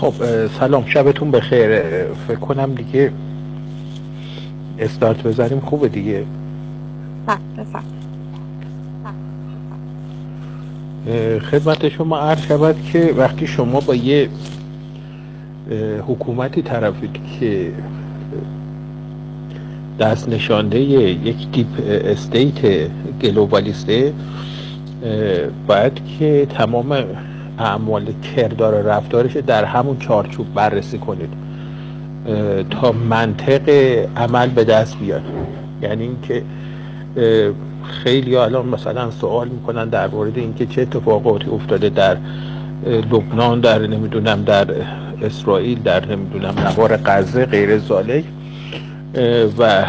خب سلام شبتون بخیر. فکر کنم دیگه استارت بزنیم خوبه دیگه. خدمت شما عرض شود که وقتی شما با یه حکومتی طرفید که دست نشانده یک دیپ استیت گلوبالیسته باید که تمام اعمال کردار رفتارش در همون چارچوب بررسی کنید. تا منطق عمل به دست بیاد. یعنی اینکه خیلی الان مثلا سوال می‌کنن در مورد اینکه چه اتفاقاتی افتاده در لبنان در نمی‌دونم در اسرائیل در نمی‌دونم نوار غزه غیر زالک و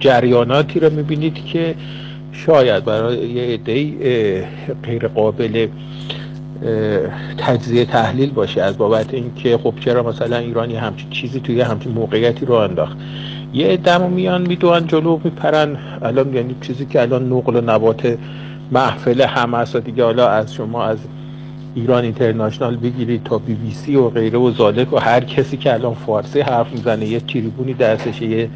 جریاناتی رو می‌بینید که شاید برای یه عده غیر قابل تجزیه تحلیل باشه از بابت اینکه خب چرا مثلا ایرانی همچین چیزی توی همچین موقعیتی رو انداخت. یه دمو میان میدوان جلو میپرن. الان یعنی چیزی که الان نقل و نبات محفل همه دیگه حالا از شما از ایران اینترنشنال بگیرید تا بی بی سی و غیره و زالک و هر کسی که الان فارسی حرف می‌زنه یه تریبونی درسشه یه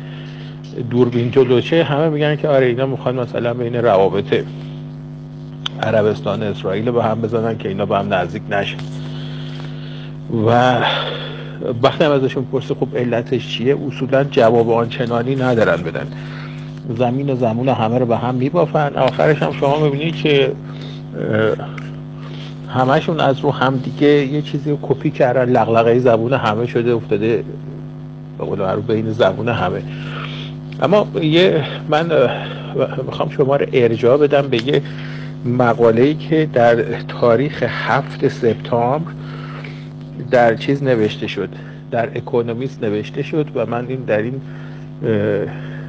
دوربین جلوشه همه میگن که آره اینا می‌خوان مثلا بین روابط عربستان اسرائیل به هم بزنن که اینا به هم نزدیک نشن. و وقتی هم ازشون پرسه خب علتش چیه اصولا جواب آنچنانی ندارن بدن. زمین و زمون همه رو به هم میبافن. آخرش هم شما می‌بینید که همشون از رو هم دیگه یه چیزی رو کپی کردن. لغلقه زبون همه شده افتاده به قول رو بین زبون همه. اما یه من می‌خوام شما رو ارجاع بدم به یه مقاله‌ای که در تاریخ هفت سپتامبر در چیز نوشته شد در اکونومیست نوشته شد و من این در این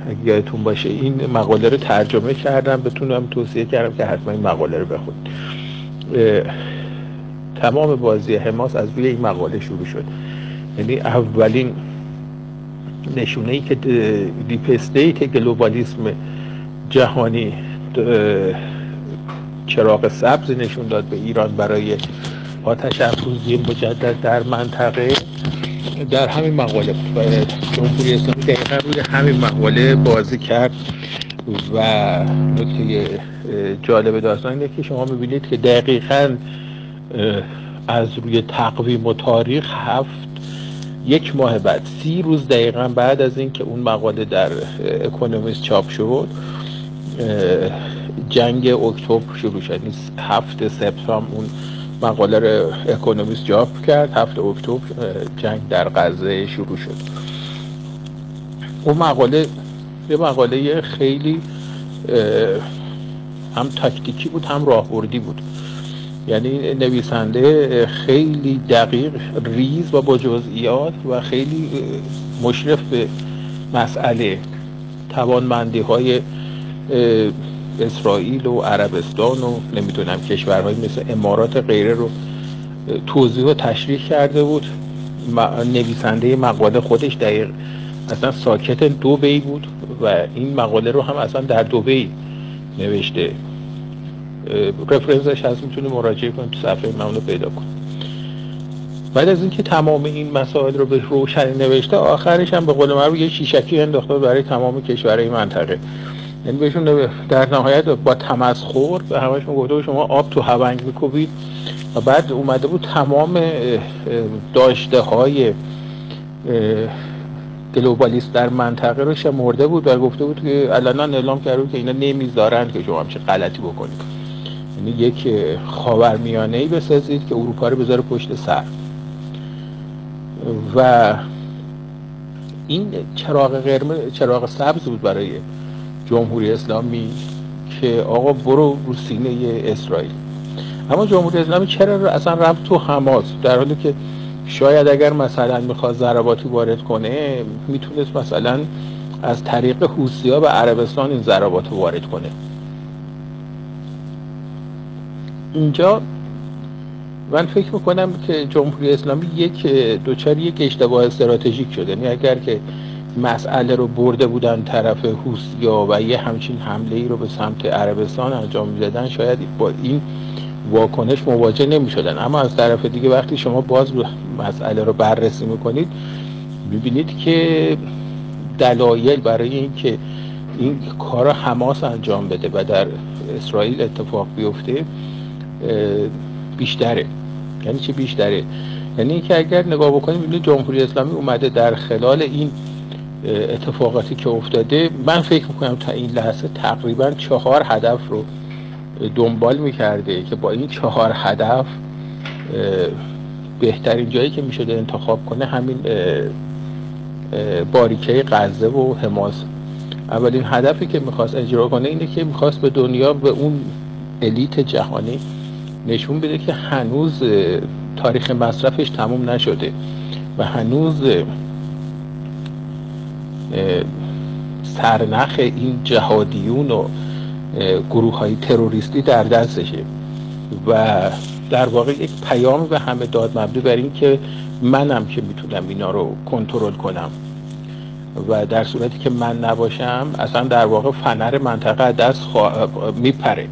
اگه یادتون باشه این مقاله رو ترجمه کردم بتونم توصیه کردم که حتما این مقاله رو بخونید. تمام بازی حماس از روی این مقاله شروع شد. یعنی اولین نشونه ای که دیپ استیت گلوبالیسم جهانی چراغ سبز نشون داد به ایران برای آتش افروزی مجدد در منطقه. در همین مقاله جمهوری اسلامی دقیقا روی همین مقاله بازی کرد و نکته جالب داستان اینه که شما می‌بینید که دقیقا از روی تقویم و تاریخ هفت یک ماه بعد سی روز دقیقا بعد از اینکه اون مقاله در اکونومیست چاپ شد جنگ اکتبر شروع شد. یعنی هفت سپتامبر اون مقاله رو اکونومیست چاپ کرد. هفت اکتبر جنگ در غزه شروع شد. اون مقاله یه مقاله خیلی هم تاکتیکی بود هم راهبردی بود. یعنی نویسنده خیلی دقیق ریز و با جزئیات و خیلی مشرف به مسئله. توانمندی های اسرائیل و عربستان و نمی‌دونم کشورهای مثل امارات غیره رو توضیح و تشریح کرده بود. نویسنده مقاله خودش دقیق اصلا ساکت دو بی بود و این مقاله رو هم اصلا در دو بی نوشته. رفرنسش هست می‌تونه مراجعه کنید تو صفحه من پیدا کن. بعد از اینکه تمام این مسائل رو به روشنی نوشته آخرش هم به قول من یه شیشکی انداخته برای تمام کشورهای منطقه. یعنی بهشون در نهایت با تمسخر به همشون گفته شما آب تو هونگ میکوبید. و بعد اومده بود تمام داشته های گلوبالیست در منطقه رو شمرده بود و گفته بود که علنا اعلام کرده که اینا نمی‌ذارن که شما همچه غلطی بکنید. یعنی یک خاورمیانه ای بسازید که اروپا رو بذاره پشت سر. و این چراغ قرمز چراغ سبز بود برای جمهوری اسلامی که آقا برو رو سینه اسرائیل. اما جمهوری اسلامی چرا رو اصلا رفت تو حماس؟ در حالی که شاید اگر مثلا می‌خواد ضرباتی وارد کنه می‌تونست مثلا از طریق حوثی‌ها به عربستان این ضربات وارد کنه. اینجا من فکر می‌کنم که جمهوری اسلامی یک دوچار یک اشتباه استراتژیک شده. یعنی اگر که مسئله رو برده بودن طرف حوثی‌ها و یه همچین حمله ای رو به سمت عربستان انجام می‌دادن شاید با این واکنش مواجه نمی شدن اما از طرف دیگه وقتی شما باز مسئله رو بررسی می‌کنید می‌بینید که دلایل برای اینکه این کار حماس انجام بده و در اسرائیل اتفاق بیفته بیشتره. یعنی چی بیشتره؟ یعنی اینکه اگر نگاه بکنیم جمهوری اسلامی اومده در خلال این اتفاقاتی که افتاده. من فکر می‌کنم تا این لحظه تقریبا چهار هدف رو دنبال می‌کرده که با این چهار هدف بهترین جایی که می‌شده انتخاب کنه همین باریکه غزه و حماس. اولین هدفی که می‌خواست اجرا کنه اینه که می‌خواست به دنیا به اون الیت جهانی نشون بده که هنوز تاریخ مصرفش تموم نشده و هنوز سرنخ این جهادیون و گروه های تروریستی در دستشه. و در واقع یک پیام به همه داد مبدو بر این که منم که می‌تونم اینا رو کنترل کنم. و در صورتی که من نباشم اصلا در واقع فنر منطقه دست میپره.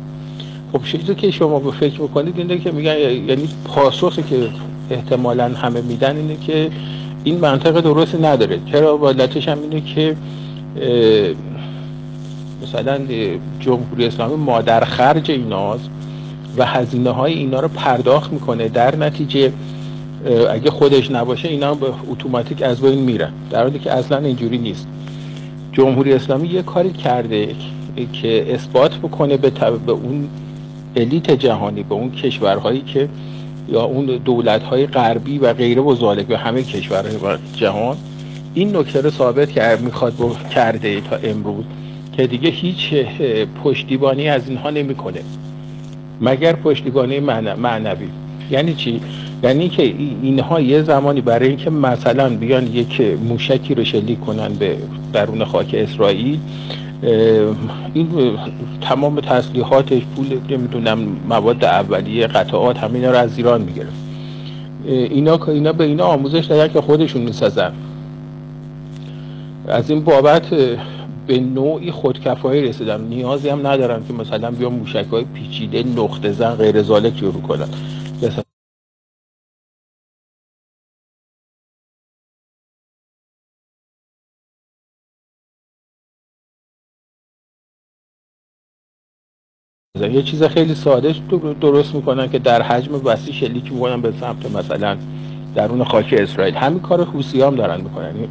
خب چیزی که شما به فکر می‌کنید اینه که میگن یعنی پاسخی که احتمالا همه میدن اینه که این منطقه درستی نداره. چرا علتش هم اینه که مثلا جمهوری اسلامی مادر خرج ایناست و هزینه های اینا رو پرداخت می‌کنه. در نتیجه اگه خودش نباشه اینا به اتوماتیک از بین میرن. در حالی که اصلا اینجوری نیست. جمهوری اسلامی یه کاری کرده که اثبات بکنه به, به اون الیت جهانی به اون کشورهایی که یا اون دولت‌های غربی و غیره و ذالک به همه کشورهای جهان این نکته رو ثابت کرد می‌خواد کرده تا امروز که دیگه هیچ پشتیبانی از اینها نمی‌کنه. مگر پشتیبانی معنوی؟ یعنی چی؟ یعنی که اینها یه زمانی برای اینکه مثلا بیان یک موشکی رو شلیک کنن به درون خاک اسرائیل این تمام تسلیحاتش پول نمی‌دونم مواد اولیه قطعات همه رو از ایران می‌گرفت. اینا اینا به اینا آموزش دادن که خودشون می‌سازن. از این بابت به نوعی خودکفایی رسیدن نیازی هم ندارن که مثلا بیا موشک های پیچیده نقطه زن غیر زالک رو یه چیز خیلی ساده درست می‌کنن که در حجم وسیع شلیک می‌کنن به سمت مثلا درون خاک اسرائیل. همین کار حوسی هم دارن می‌کنن. یعنی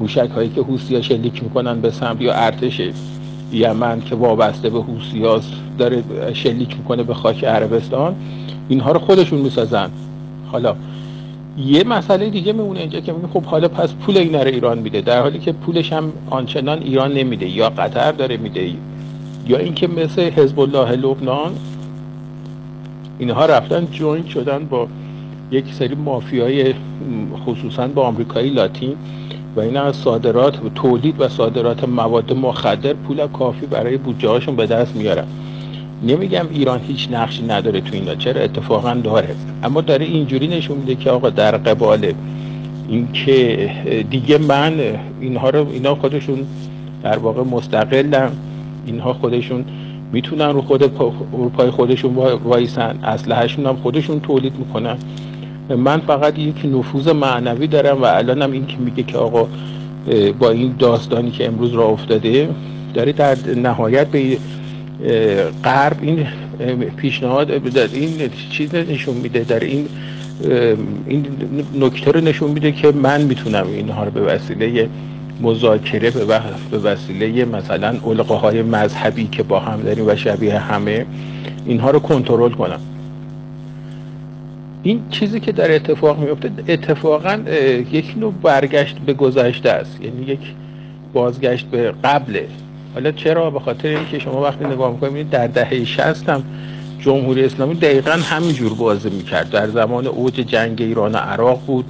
موشک هایی که حوسی ها شلیک می‌کنن به سمت یا ارتش یمن که وابسته به حوسی داره شلیک می‌کنه به خاک عربستان اینها رو خودشون می‌سازن. حالا یه مسئله دیگه میمونه اینجا که میگه خب حالا پس پول اینا رو ایران میده. در حالی که پولش هم آنچنان ایران نمیده یا قطر داره میده یا اینکه مثل حزب الله لبنان اینها رفتن جوین شدن با یک سری مافیای خصوصا با آمریکایی لاتین و این از صادرات و تولید و صادرات مواد مخدر پول کافی برای بودجه هاشون به دست میارن. نمیگم ایران هیچ نقشی نداره تو اینا چرا؟ اتفاقا داره. اما داره اینجوری نشون میده که آقا در قبال اینکه دیگه من اینها رو اینا خودشون در واقع مستقلن. اینها خودشون می‌تونن رو خود اروپای خودشون وایسن. اسلحهشون هم خودشون تولید می‌کنن. من فقط یک نفوذ معنوی دارم و الانم این که میگه که آقا با این داستانی که امروز را افتاده داره در نهایت به غرب این پیشنهاد این چیز نشون میده در این این نکته رو نشون میده که من می‌تونم اینها رو به وسیله مذاکره به وسیله مثلا علقه های مذهبی که با هم داریم و شبیه همه اینها رو کنترل کنم. این چیزی که در اتفاق میفته اتفاقا یک نوع برگشت به گذشته است. یعنی یک بازگشت به قبله. حالا چرا؟ به خاطر اینکه شما وقتی نگاه می‌کنید در دهه 60 هم جمهوری اسلامی دقیقا همینجور بازی می‌کرد. در زمان اوج جنگ ایران و عراق بود.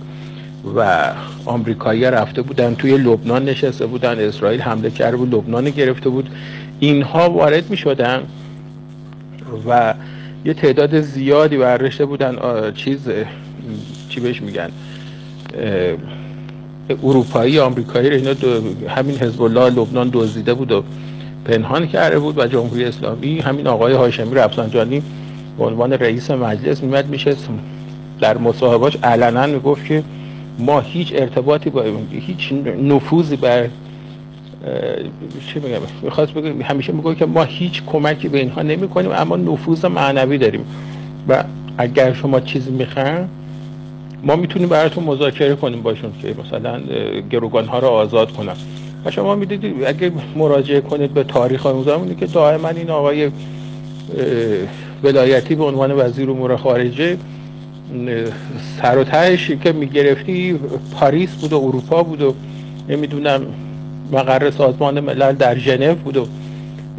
و آمریکایی رفته بودن توی لبنان نشسته بودن اسرائیل حمله کرده بود لبنان گرفته بود. اینها وارد می شدن و یه تعداد زیادی برداشته بودن. چیز چی بهش میگن؟ اروپایی آمریکایی اینا همین حزب الله لبنان دزدیده بود و پنهان کرده بود و جمهوری اسلامی. همین آقای هاشمی رفسنجانی به عنوان رئیس مجلس میمد میشه در مصاحبهاش علنا می‌گفت که ما هیچ ارتباطی با هیچ نفوذی بر چه میگم می‌خواست بگه همیشه میگه که ما هیچ کمکی به اینها نمی کنیم اما نفوذ معنوی داریم. و اگر شما چیزی می‌خواین ما می‌تونیم براتون مذاکره کنیم باشون که مثلا گروگان ها رو آزاد کنن. و شما می‌دیدید اگه مراجعه کنید به تاریخ آموزمونی که دائما این آقای ولایتی به عنوان وزیر امور خارجه سر و که می‌گرفتی پاریس بود و اروپا بود و نمی‌دونم مقر سازمان ملل در ژنو بود و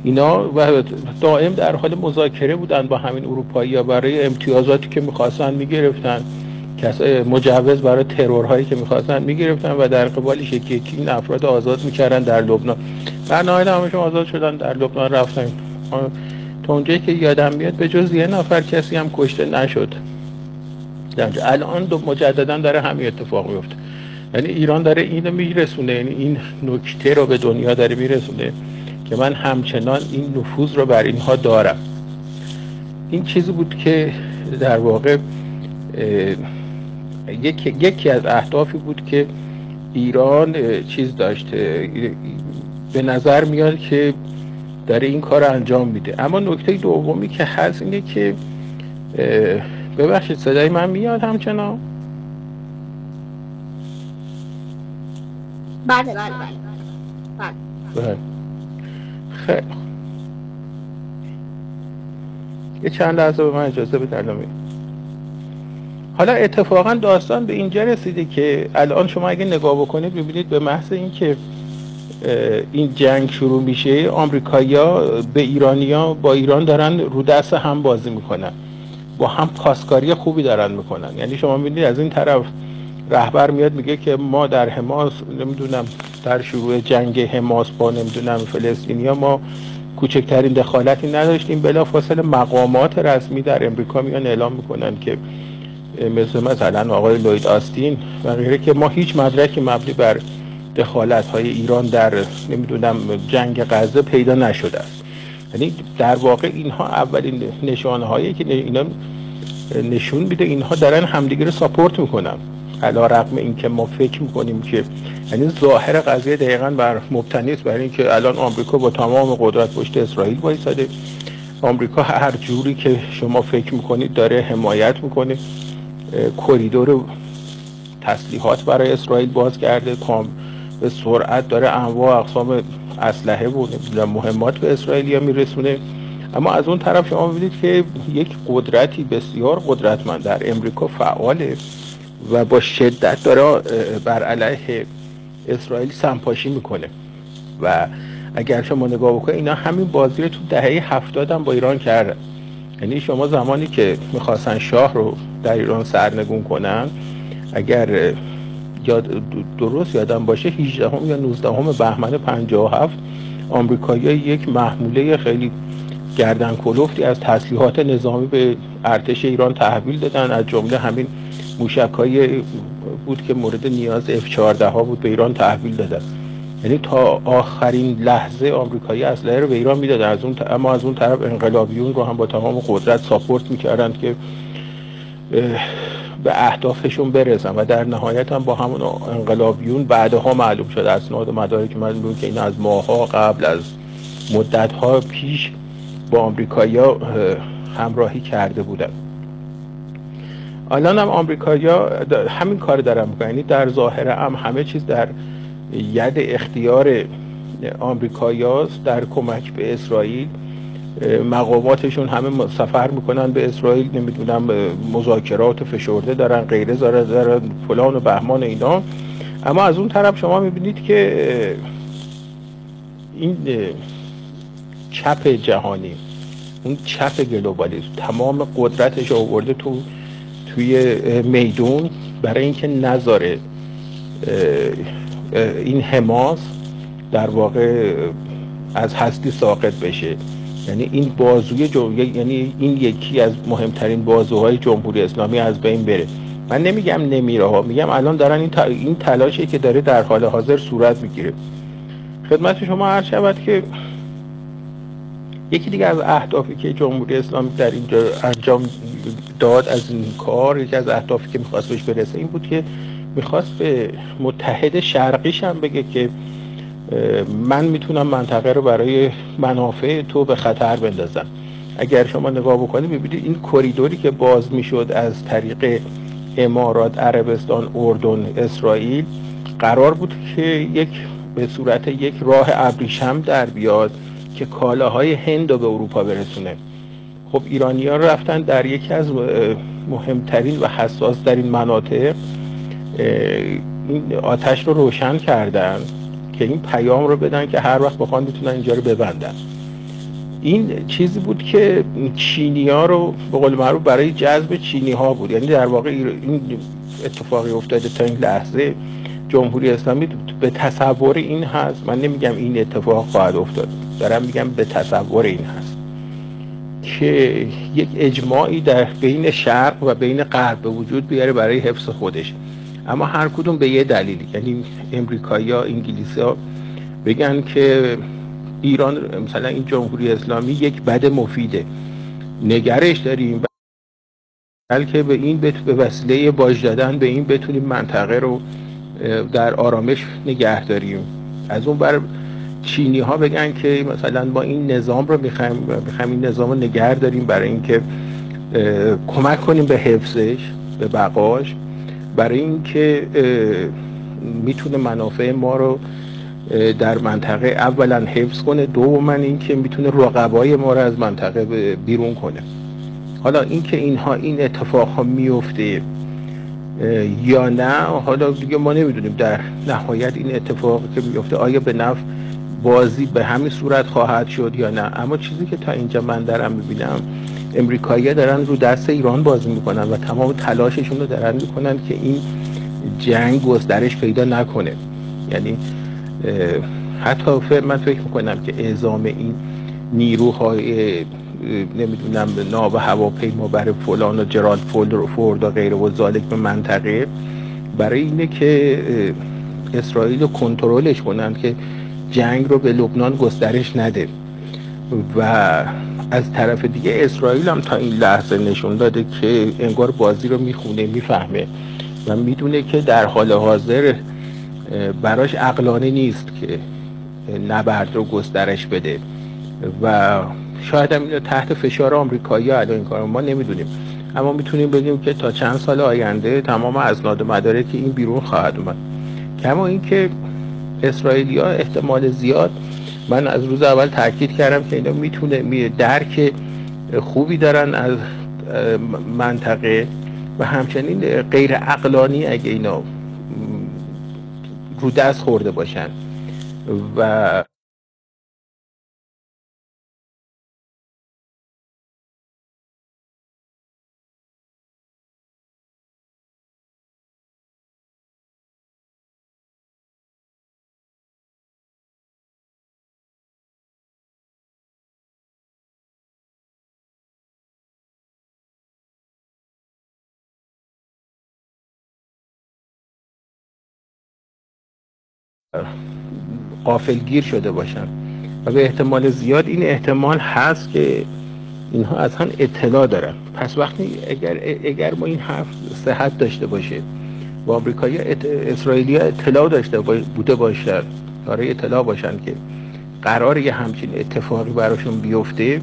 اینا و دائم در حال مذاکره بودن با همین اروپایی ها برای امتیازاتی که می‌خواستن می‌گرفتن. مجوز برای ترورهایی که می‌خواستن می‌گرفتن و در قبالش یکی یکی این افراد آزاد می‌کردن در لبنان. در نهایت همشون آزاد شدن در لبنان رفتن. تا اونجایی که یادم میاد به جز یه نفر کسی هم کشته نشد. الان دو مجددا داره همین اتفاق میفته یعنی ایران داره اینو میرسونه یعنی این نکته رو به دنیا داره میرسونه که من همچنان این نفوذ رو بر اینها دارم. این چیزی بود که در واقع یکی از اهدافی بود که ایران چیز داشته. به نظر میاد که داره این کار انجام میده. اما نکته دومی که هست اینه که ببخشید صدای من میاد همچنان؟ بله بله بله, بله. خیلی یه چند لحظه به من اجازه بده حالا اتفاقا داستان به اینجا رسیده که الان شما اگه نگاه بکنید ببینید به محض اینکه این جنگ شروع میشه آمریکایی‌ها به ایرانیا با ایران دارن رو دست هم بازی می‌کنن. با هم پاسکاری خوبی دارن می‌کنن. یعنی شما می‌بینید از این طرف رهبر میاد میگه که ما در حماس نمی‌دونم در شروع جنگ حماس با نمی‌دونم فلسطینیا ما کوچکترین دخالتی نداشتیم. بلافاصله مقامات رسمی در امریکا میان اعلام می‌کنن که مثل مثلا آقای لوید آستین و غیره که ما هیچ مدرکی مبنی بر دخالت های ایران در نمی‌دونم جنگ غزه پیدا نشده است. یعنی در واقع اینها اولین نشانه هایی که اینا نشون میده اینها دارن همدیگه رو ساپورت می‌کنن. علا رقم این که ما فکر می‌کنیم که یعنی ظاهر قضیه دقیقا بر مبتنی است بر اینکه الان آمریکا با تمام قدرت پشت اسرائیل وایساده. آمریکا هر جوری که شما فکر می‌کنید داره حمایت می‌کنه. کریدور تسلیحات برای اسرائیل باز کرده کام به سرعت داره انواع اقسام اسلحه و مهمات به اسرائیلیا میرسونه. اما از اون طرف شما می‌بینید که یک قدرتی بسیار قدرتمند در امریکا فعاله و با شدت داره بر علیه اسرائیل سمپاشی می‌کنه. و اگر شما نگاه بکنید اینا همین بازی رو تو دهه هفتاد هم با ایران کردن. یعنی شما زمانی که می‌خواستن شاه رو در ایران سرنگون کنن اگر یاد درست یادم باشه 18 هم یا 19 هم بهمن 57 آمریکایی یک محموله خیلی گردن کلفتی از تسلیحات نظامی به ارتش ایران تحویل دادن. از جمله همین موشکایی بود که مورد نیاز F-14 ها بود به ایران تحویل دادن. یعنی تا آخرین لحظه آمریکایی اسلحه رو به ایران می‌دادن. از اون اما از اون طرف انقلابیون رو هم با تمام قدرت ساپورت می‌کردن که به اهدافشون برسن و در نهایت هم با همون انقلابیون بعدها معلوم شد اسناد مدارک که من که این از ماها قبل از مدت ها پیش با آمریکایی‌ها همراهی کرده بودن. الان هم آمریکایی‌ها همین کار دارن می‌کنن. یعنی در ظاهر هم همه چیز در ید اختیار آمریکاییاست در کمک به اسرائیل مقاماتشون همه سفر می‌کنن به اسرائیل نمی‌دونم مذاکرات فشرده دارن غیره دارن فلان و بهمان اینا. اما از اون طرف شما می‌بینید که این چپ جهانی اون چپ گلوبالیسم تمام قدرتش آورده تو توی میدون برای اینکه نذاره این حماس در واقع از هستی ساقط بشه. یعنی این بازوی یعنی این یکی از مهمترین بازوهای جمهوری اسلامی از بین بره. من نمیگم نمیره ها میگم الان دارن این, این تلاشی که داره در حال حاضر صورت می‌گیره. خدمت شما عرض شود که یکی دیگه از اهدافی که جمهوری اسلامی در اینجا انجام داد از این کار یکی از اهدافی که می‌خواست بهش برسه این بود که می‌خواست به متحد شرقیش هم بگه که من می‌تونم منطقه رو برای منافع تو به خطر بندازم. اگر شما نگاه بکنید ببینید این کریدوری که باز می‌شد از طریق امارات عربستان اردن اسرائیل قرار بود که یک به صورت یک راه ابریشم در بیاد که کالاهای هند رو به اروپا برسونه. خب ایرانی ها رفتن در یکی از مهمترین و حساس در این مناطق این آتش رو روشن کردن. که این پیام رو بدن که هر وقت بخوان می‌تونن اینجا رو ببندن. این چیزی بود که چینی ها رو به قول معروف برای جذب چینی ها بود. یعنی در واقع این اتفاقی افتاده تا این لحظه جمهوری اسلامی به تصور این هست. من نمیگم این اتفاق خواهد افتاد. دارم میگم به تصور این هست که یک اجماعی در بین شرق و بین غرب به وجود بیاره برای حفظ خودش. اما هر کدوم به یه دلیلی یعنی امریکایی ها انگلیسی ها بگن که ایران مثلا این جمهوری اسلامی یک بد مفیده. نگرش داریم. بلکه به این به وسیله باج دادن به این بتونیم منطقه رو در آرامش نگه داریم. از اون بر چینی ها بگن که مثلا ما این نظام رو می‌خوایم می‌خوایم این نظام رو نگه داریم برای اینکه کمک کنیم به حفظش به بقاش. برای اینکه می‌تونه منافع ما رو در منطقه اولا حفظ کنه. دوما اینکه می‌تونه رقبای ما رو از منطقه بیرون کنه. حالا اینکه اینها این اتفاق ها میفته یا نه حالا دیگه ما نمی‌دونیم در نهایت این اتفاق که میفته آیا به نفع بازی به همین صورت خواهد شد یا نه. اما چیزی که تا اینجا من دارم می‌بینم امریکایی دارن رو دست ایران بازی می‌کنن و تمام تلاششون رو دارن می‌کنن که این جنگ گسترش پیدا نکنه. یعنی حتی من فکر می‌کنم که اعزام این نیروهای نمی‌دونم ناو هواپیما برای فلان و جرال فورد و غیره و ذالک به منطقه برای اینه که اسرائیل رو کنترلش کنن که جنگ رو به لبنان گسترش نده. و از طرف دیگه اسرائیل هم تا این لحظه نشون داده که انگار بازی رو می‌خونه می‌فهمه و می‌دونه که در حال حاضر براش عقلانه نیست که نبرد رو گسترش بده. و شاید هم اینو تحت فشار آمریکایی الان این کار ما نمی‌دونیم. اما می‌تونیم بگیم که تا چند سال آینده تمام اسناد و مدارک این بیرون خواهد اومد. کما اینکه اسرائیلیا احتمال زیاد من از روز اول تاکید کردم که اینا می‌تونه می درک خوبی دارن از منطقه و همچنین غیر عقلانی اگه اینا رو دست خورده باشن. و قافلگیر شده باشن و به احتمال زیاد این احتمال هست که اینها از هم اطلاع دارن. پس وقتی اگر, اگر ما این حرف صحت داشته باشه و آمریکایی اسرائیلی اطلاع داشته بوده باشن داره اطلاع باشن که قرار یه همچین اتفاقی براشون بیفته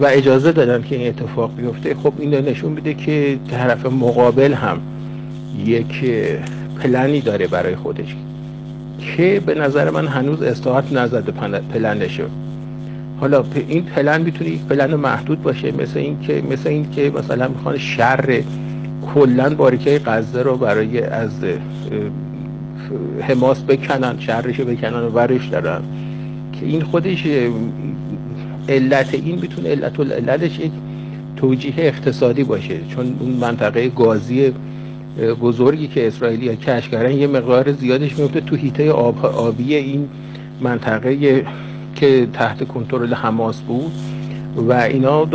و اجازه دادن که این اتفاق بیفته خب این نشون میده که طرف مقابل هم یک پلنی داره برای خودش. که به نظر من هنوز استعارت نزده پلنشو حالا این پلن می‌تونه یک پلن محدود باشه مثل این که مثل این که مثلا می‌خوان شر کلا باریکه غزه رو برای از حماس بکنن شرش بکنن و برش دارن. که این خودش علت این می‌تونه علت علتش یک توجیه اقتصادی باشه. چون اون منطقه گازی بزرگی که اسرائیلی کشف کردن یه مقدار زیادش میفته تو هیته آب آبی این منطقه که تحت کنترل حماس بود. و اینا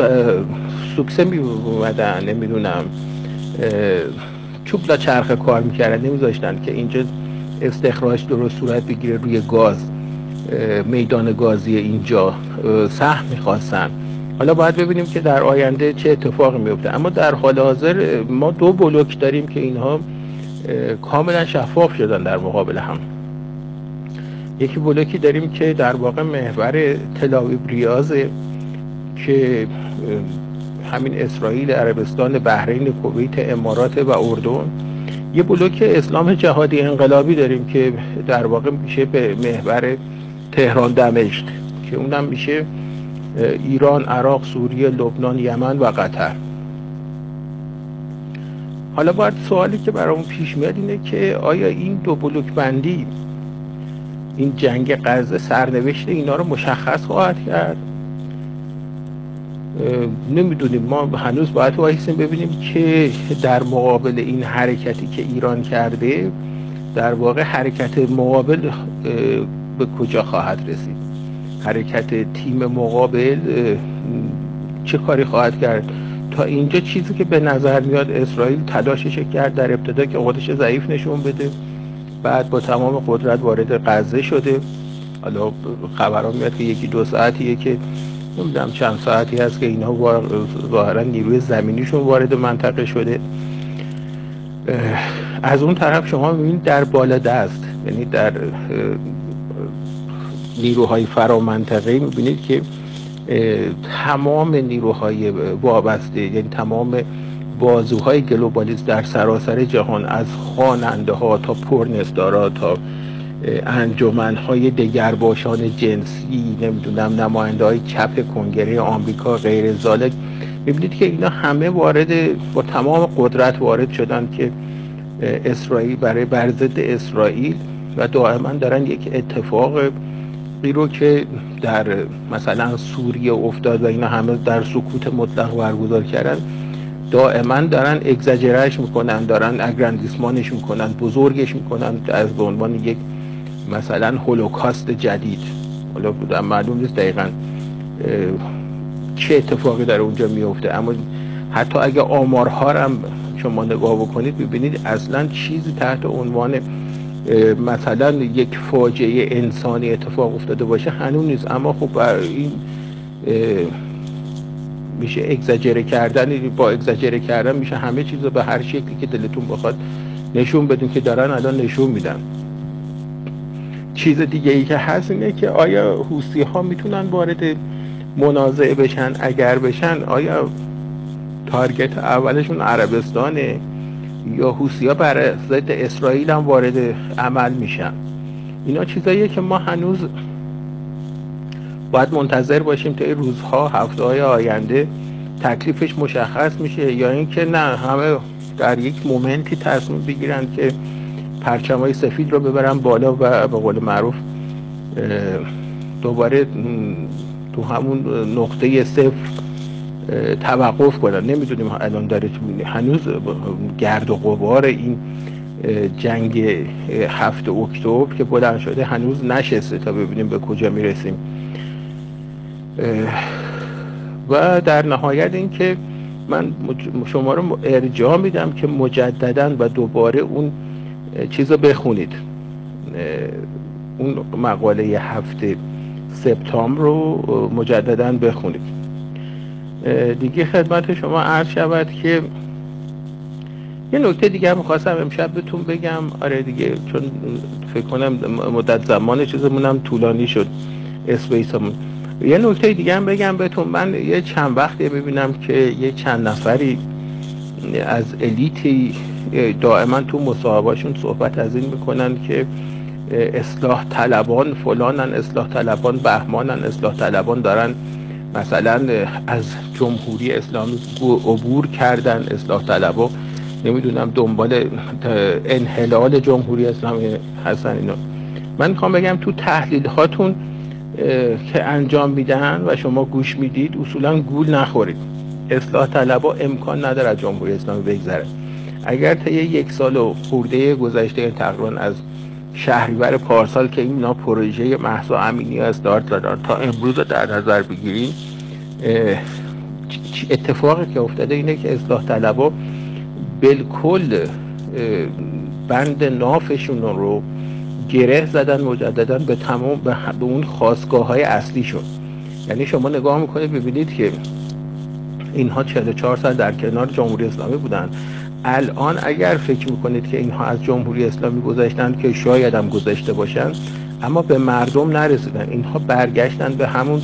سوکسه می اومدن نمی‌دونم چوب لا چرخ کار می‌کردن نمیذاشتن که اینجا استخراج درست صورت بگیره روی گاز میدان گازی اینجا سهم می‌خواستن. حالا باید ببینیم که در آینده چه اتفاقی میفته. اما در حال حاضر ما دو بلوک داریم که اینها کاملا شفاف شدن در مقابل هم. یکی بلوکی داریم که در واقع محور تلاویب ریاضه که همین اسرائیل عربستان بحرین کویت امارات و اردن. یه بلوک اسلام جهادی انقلابی داریم که در واقع میشه به محور تهران دمشق که اونم میشه ایران، عراق، سوریه، لبنان، یمن و قطر. حالا باید سوالی که برامون پیش میاد اینه که آیا این دو بلوک بندی این جنگ غزه سرنوشت اینا رو مشخص خواهد کرد؟ نمی‌دونیم. ما هنوز باید وایسیم ببینیم که در مقابل این حرکتی که ایران کرده در واقع حرکت مقابل به کجا خواهد رسید. حرکت تیم مقابل چه کاری خواهد کرد؟ تا اینجا چیزی که به نظر میاد اسرائیل تلاشش کرد در ابتدا که خودش ضعیف نشون بده. بعد با تمام قدرت وارد غزه شده. حالا خبران میاد که یکی دو ساعتیه که نمی‌دونم چند ساعتی هست که اینها ظاهرا نیروی زمینیشون وارد منطقه شده. از اون طرف شما می‌بینید در بالا دست یعنی در نیروهای فرامنطقه می‌بینید که تمام نیروهای وابسته یعنی تمام بازوهای گلوبالیست در سراسر جهان از خواننده ها تا پرنسدارا تا انجمنهای دگرباشان جنسی نمی‌دونم نماینده های چپ کنگره آمریکا غیر زالک می‌بینید که اینا همه وارد با تمام قدرت وارد شدن که اسرائیل برای برزد اسرائیل و دائما دارن یک اتفاق رو که در مثلا سوریه افتاد و اینا همه در سکوت مطلق برگزار کردن دائما دارن اگزاجرش می‌کنن دارن اگراندیسمانش می‌کنن بزرگش می‌کنن از به عنوان یک مثلا هولوکاست جدید. حالا معلوم نیست دقیقا چه اتفاقی در اونجا میفته اما حتی اگه آمارها هم شما نگاه بکنید ببینید اصلا چیزی تحت عنوان مثلا یک فاجعه انسانی اتفاق افتاده باشه هنوز نیست. اما خب این میشه اگزاجره کردن با اگزاجره کردن میشه همه چیز رو به هر شکلی که دلتون بخواد نشون بدون که دارن الان نشون میدن. چیز دیگه ای که هست اینه که آیا حوسی ها می‌تونن وارد منازعه بشن؟ اگر بشن آیا تارگت اولشون عربستانه؟ یا حوسی ها بر ضد اسرائیل هم وارد عمل میشن. اینا چیزاییه که ما هنوز باید منتظر باشیم تا این روزها هفته های آینده تکلیفش مشخص میشه یا اینکه نه همه در یک مومنتی تصمیم بگیرن که پرچم های سفید رو ببرن بالا و به قول معروف دوباره تو همون نقطه صفر توقف کنن. نمی‌دونیم الان داره هنوز گرد و غبار این جنگ هفت اکتبر که بلند شده هنوز نشسته تا ببینیم به کجا می‌رسیم. و در نهایت اینکه من شما رو ارجاع میدم که مجددا و دوباره اون چیز رو بخونید. اون مقاله هفته سپتامبر رو مجددا بخونید. دیگه خدمت شما عرض شود که یه نکته دیگه هم خواستم امشب بهتون بگم. آره دیگه چون فکر کنم مدت زمان چیزمون طولانی شد اسپیسمون. یه نکته دیگه هم بگم بهتون. من یه چند وقتی ببینم که یه چند نفری از الیتی دائما تو مصاحبهاشون صحبت از این می‌کنن که اصلاح طلبان فلانن اصلاح طلبان بهمانن اصلاح طلبان دارن مثلا از جمهوری اسلامی عبور کردن اصلاح طلبا نمی‌دونم دنبال انحلال جمهوری اسلامی هستن اینا. من می‌خوام بگم تو تحلیل هاتون که انجام میدن و شما گوش می‌دید اصولا گول نخورید. اصلاح طلبا امکان نداره از جمهوری اسلامی بگذره. اگر تا یک سال و خورده گذشته تقریبا از شهریور پارسال که اینا پروژه محسا امینی استارت دادن. تا امروز در نظر بگیریم اتفاقی که افتاده اینه که اصلاح طلبا بالکل بند نافشون رو گره زدن مجددا به تمام به اون خواستگاه های اصلیشون یعنی شما نگاه می‌کنید ببینید که اینها 44 سال در کنار جمهوری اسلامی بودن. الان اگر فکر می‌کنید که اینها از جمهوری اسلامی گذاشتن که شاید هم گذاشته باشن اما به مردم نرسیدن. اینها برگشتن به همون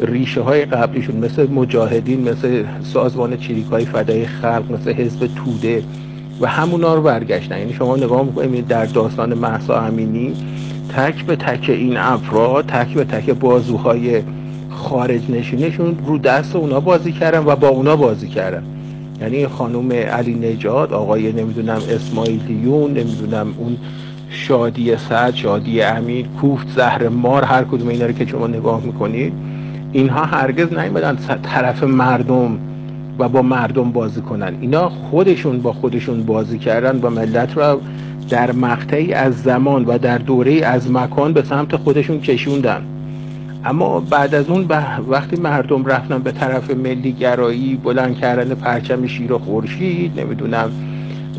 ریشه های قبلیشون مثل مجاهدین مثل سازمان چریک های فدای خلق مثل حزب توده و همونا رو برگشتن. یعنی شما نگاه می‌کنید در داستان محسا امینی تک به تک این افراد تک به تک بازوهای خارج نشینشون رو دست اونا بازی کردن و با اونا بازی کردن. یعنی خانم علی نجات آقای نمی‌دونم اسماعیلیون نمی‌دونم اون شادی سعد شادی امیر کوفت زهر مار هر کدوم اینا رو که شما نگاه می‌کنید اینها هرگز نیومدن طرف مردم و با مردم بازی کنن. اینا خودشون با خودشون بازی کردن و ملت رو در مقطعی از زمان و در دوره از مکان به سمت خودشون کشوندن. اما بعد از اون وقتی مردم رفتن به طرف ملی گرایی بلند کردن پرچم شیر و خورشید نمی‌دونم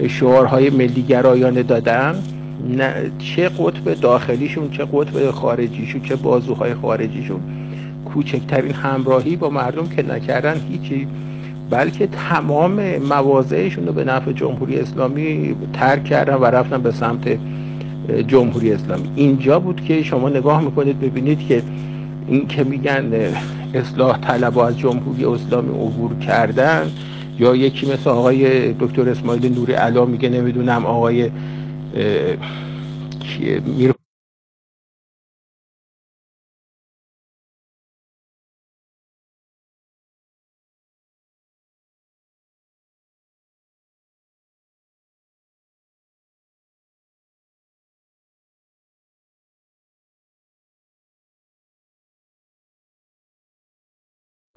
شعارهای ملی گرایانه دادن نه چه قطب داخلیشون چه قطب خارجیشون چه بازوهای خارجیشون کوچکترین همراهی با مردم که نکردن هیچی. بلکه تمام مواضعشون رو به نفع جمهوری اسلامی ترک کردن و رفتن به سمت جمهوری اسلامی. اینجا بود که شما نگاه می‌کنید ببینید که این که میگن اصلاح طلب از جمهوری اسلامی عبور کردن یا یکی مثل آقای دکتر اسماعیل نوری علا میگه نمی‌دونم آقای میر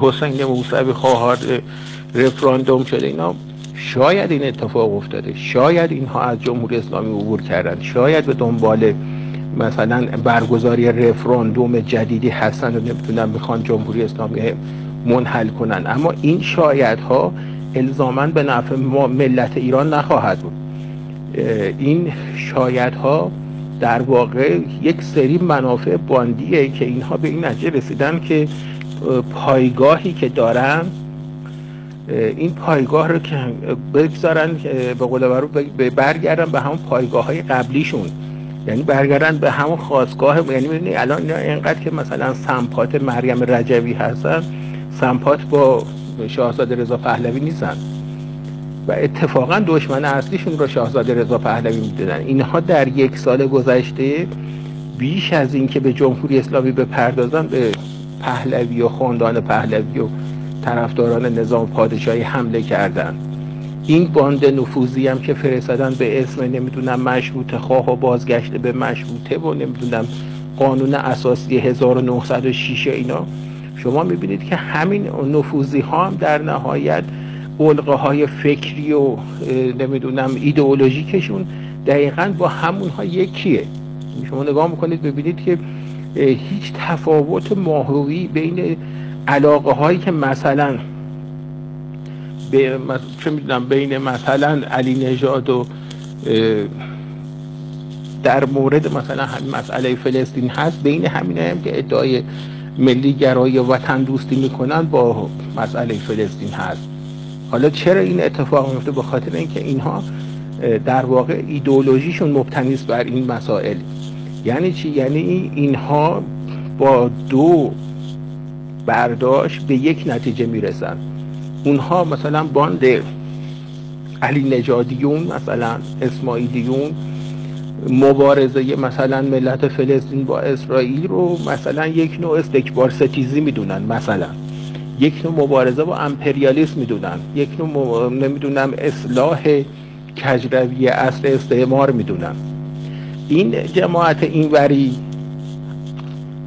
حسین موسوی خواهر رفراندوم شده اینا شاید این اتفاق افتاده. شاید اینها از جمهوری اسلامی عبور کردن شاید به دنبال مثلا برگزاری رفراندوم جدیدی هستن و نمی‌تونن می‌خوان جمهوری اسلامی منحل کنن اما این شاید ها الزاما به نفع ملت ایران نخواهد بود. این شاید ها در واقع یک سری منافع باندیه که اینها به این نتیجه رسیدن که پایگاهی که دارن این پایگاه رو که بگذارن به قول رو برگردن به همون پایگاه های قبلیشون. یعنی برگردن به همون خواستگاه یعنی می‌بینی الان اینقدر که مثلا سمپات مریم رجوی هستن سمپات با شاهزاده رضا پهلوی نیستن. و اتفاقا دشمن اصلیشون رو شاهزاده رضا پهلوی می‌دونن. اینها در یک سال گذشته بیش از اینکه به جمهوری اسلامی بپردازن به پهلوی و خاندان پهلوی و طرفداران نظام پادشاهی حمله کردند. این باند نفوذی هم که فرستادن به اسم نمی‌دونم مشروط خواه و بازگشته به مشروطه و نمی‌دونم قانون اساسی 1906 اینا. شما می‌بینید که همین نفوذی ها هم در نهایت علقه های فکری و نمی‌دونم ایدئولوژیکشون دقیقا با همون ها یکیه. شما نگاه می‌کنید ببینید که هیچ تفاوت ماهوی بین علاقه هایی که مثلا چه می‌دونم بین مثلا علی نژاد و در مورد مثلا همین مسئله فلسطین هست بین همین هم که ادعای ملی گرایی وطن دوستی می‌کنن با مسئله فلسطین هست. حالا چرا این اتفاق میفته به خاطر اینکه اینها در واقع ایدئولوژیشون مبتنی بر این مسائل. یعنی چی؟ یعنی اینها با دو برداشت به یک نتیجه می‌رسن. اونها مثلا باند علی نجادیون مثلا اسماعیلیون مبارزه مثلا ملت فلسطین با اسرائیل رو مثلا یک نوع استکبار ستیزی می‌دونن مثلا. یک نوع مبارزه با امپریالیسم می‌دونن. یک نوع نمی‌دونم اصلاح کجروی اصل استعمار می‌دونن. این جماعت اینوری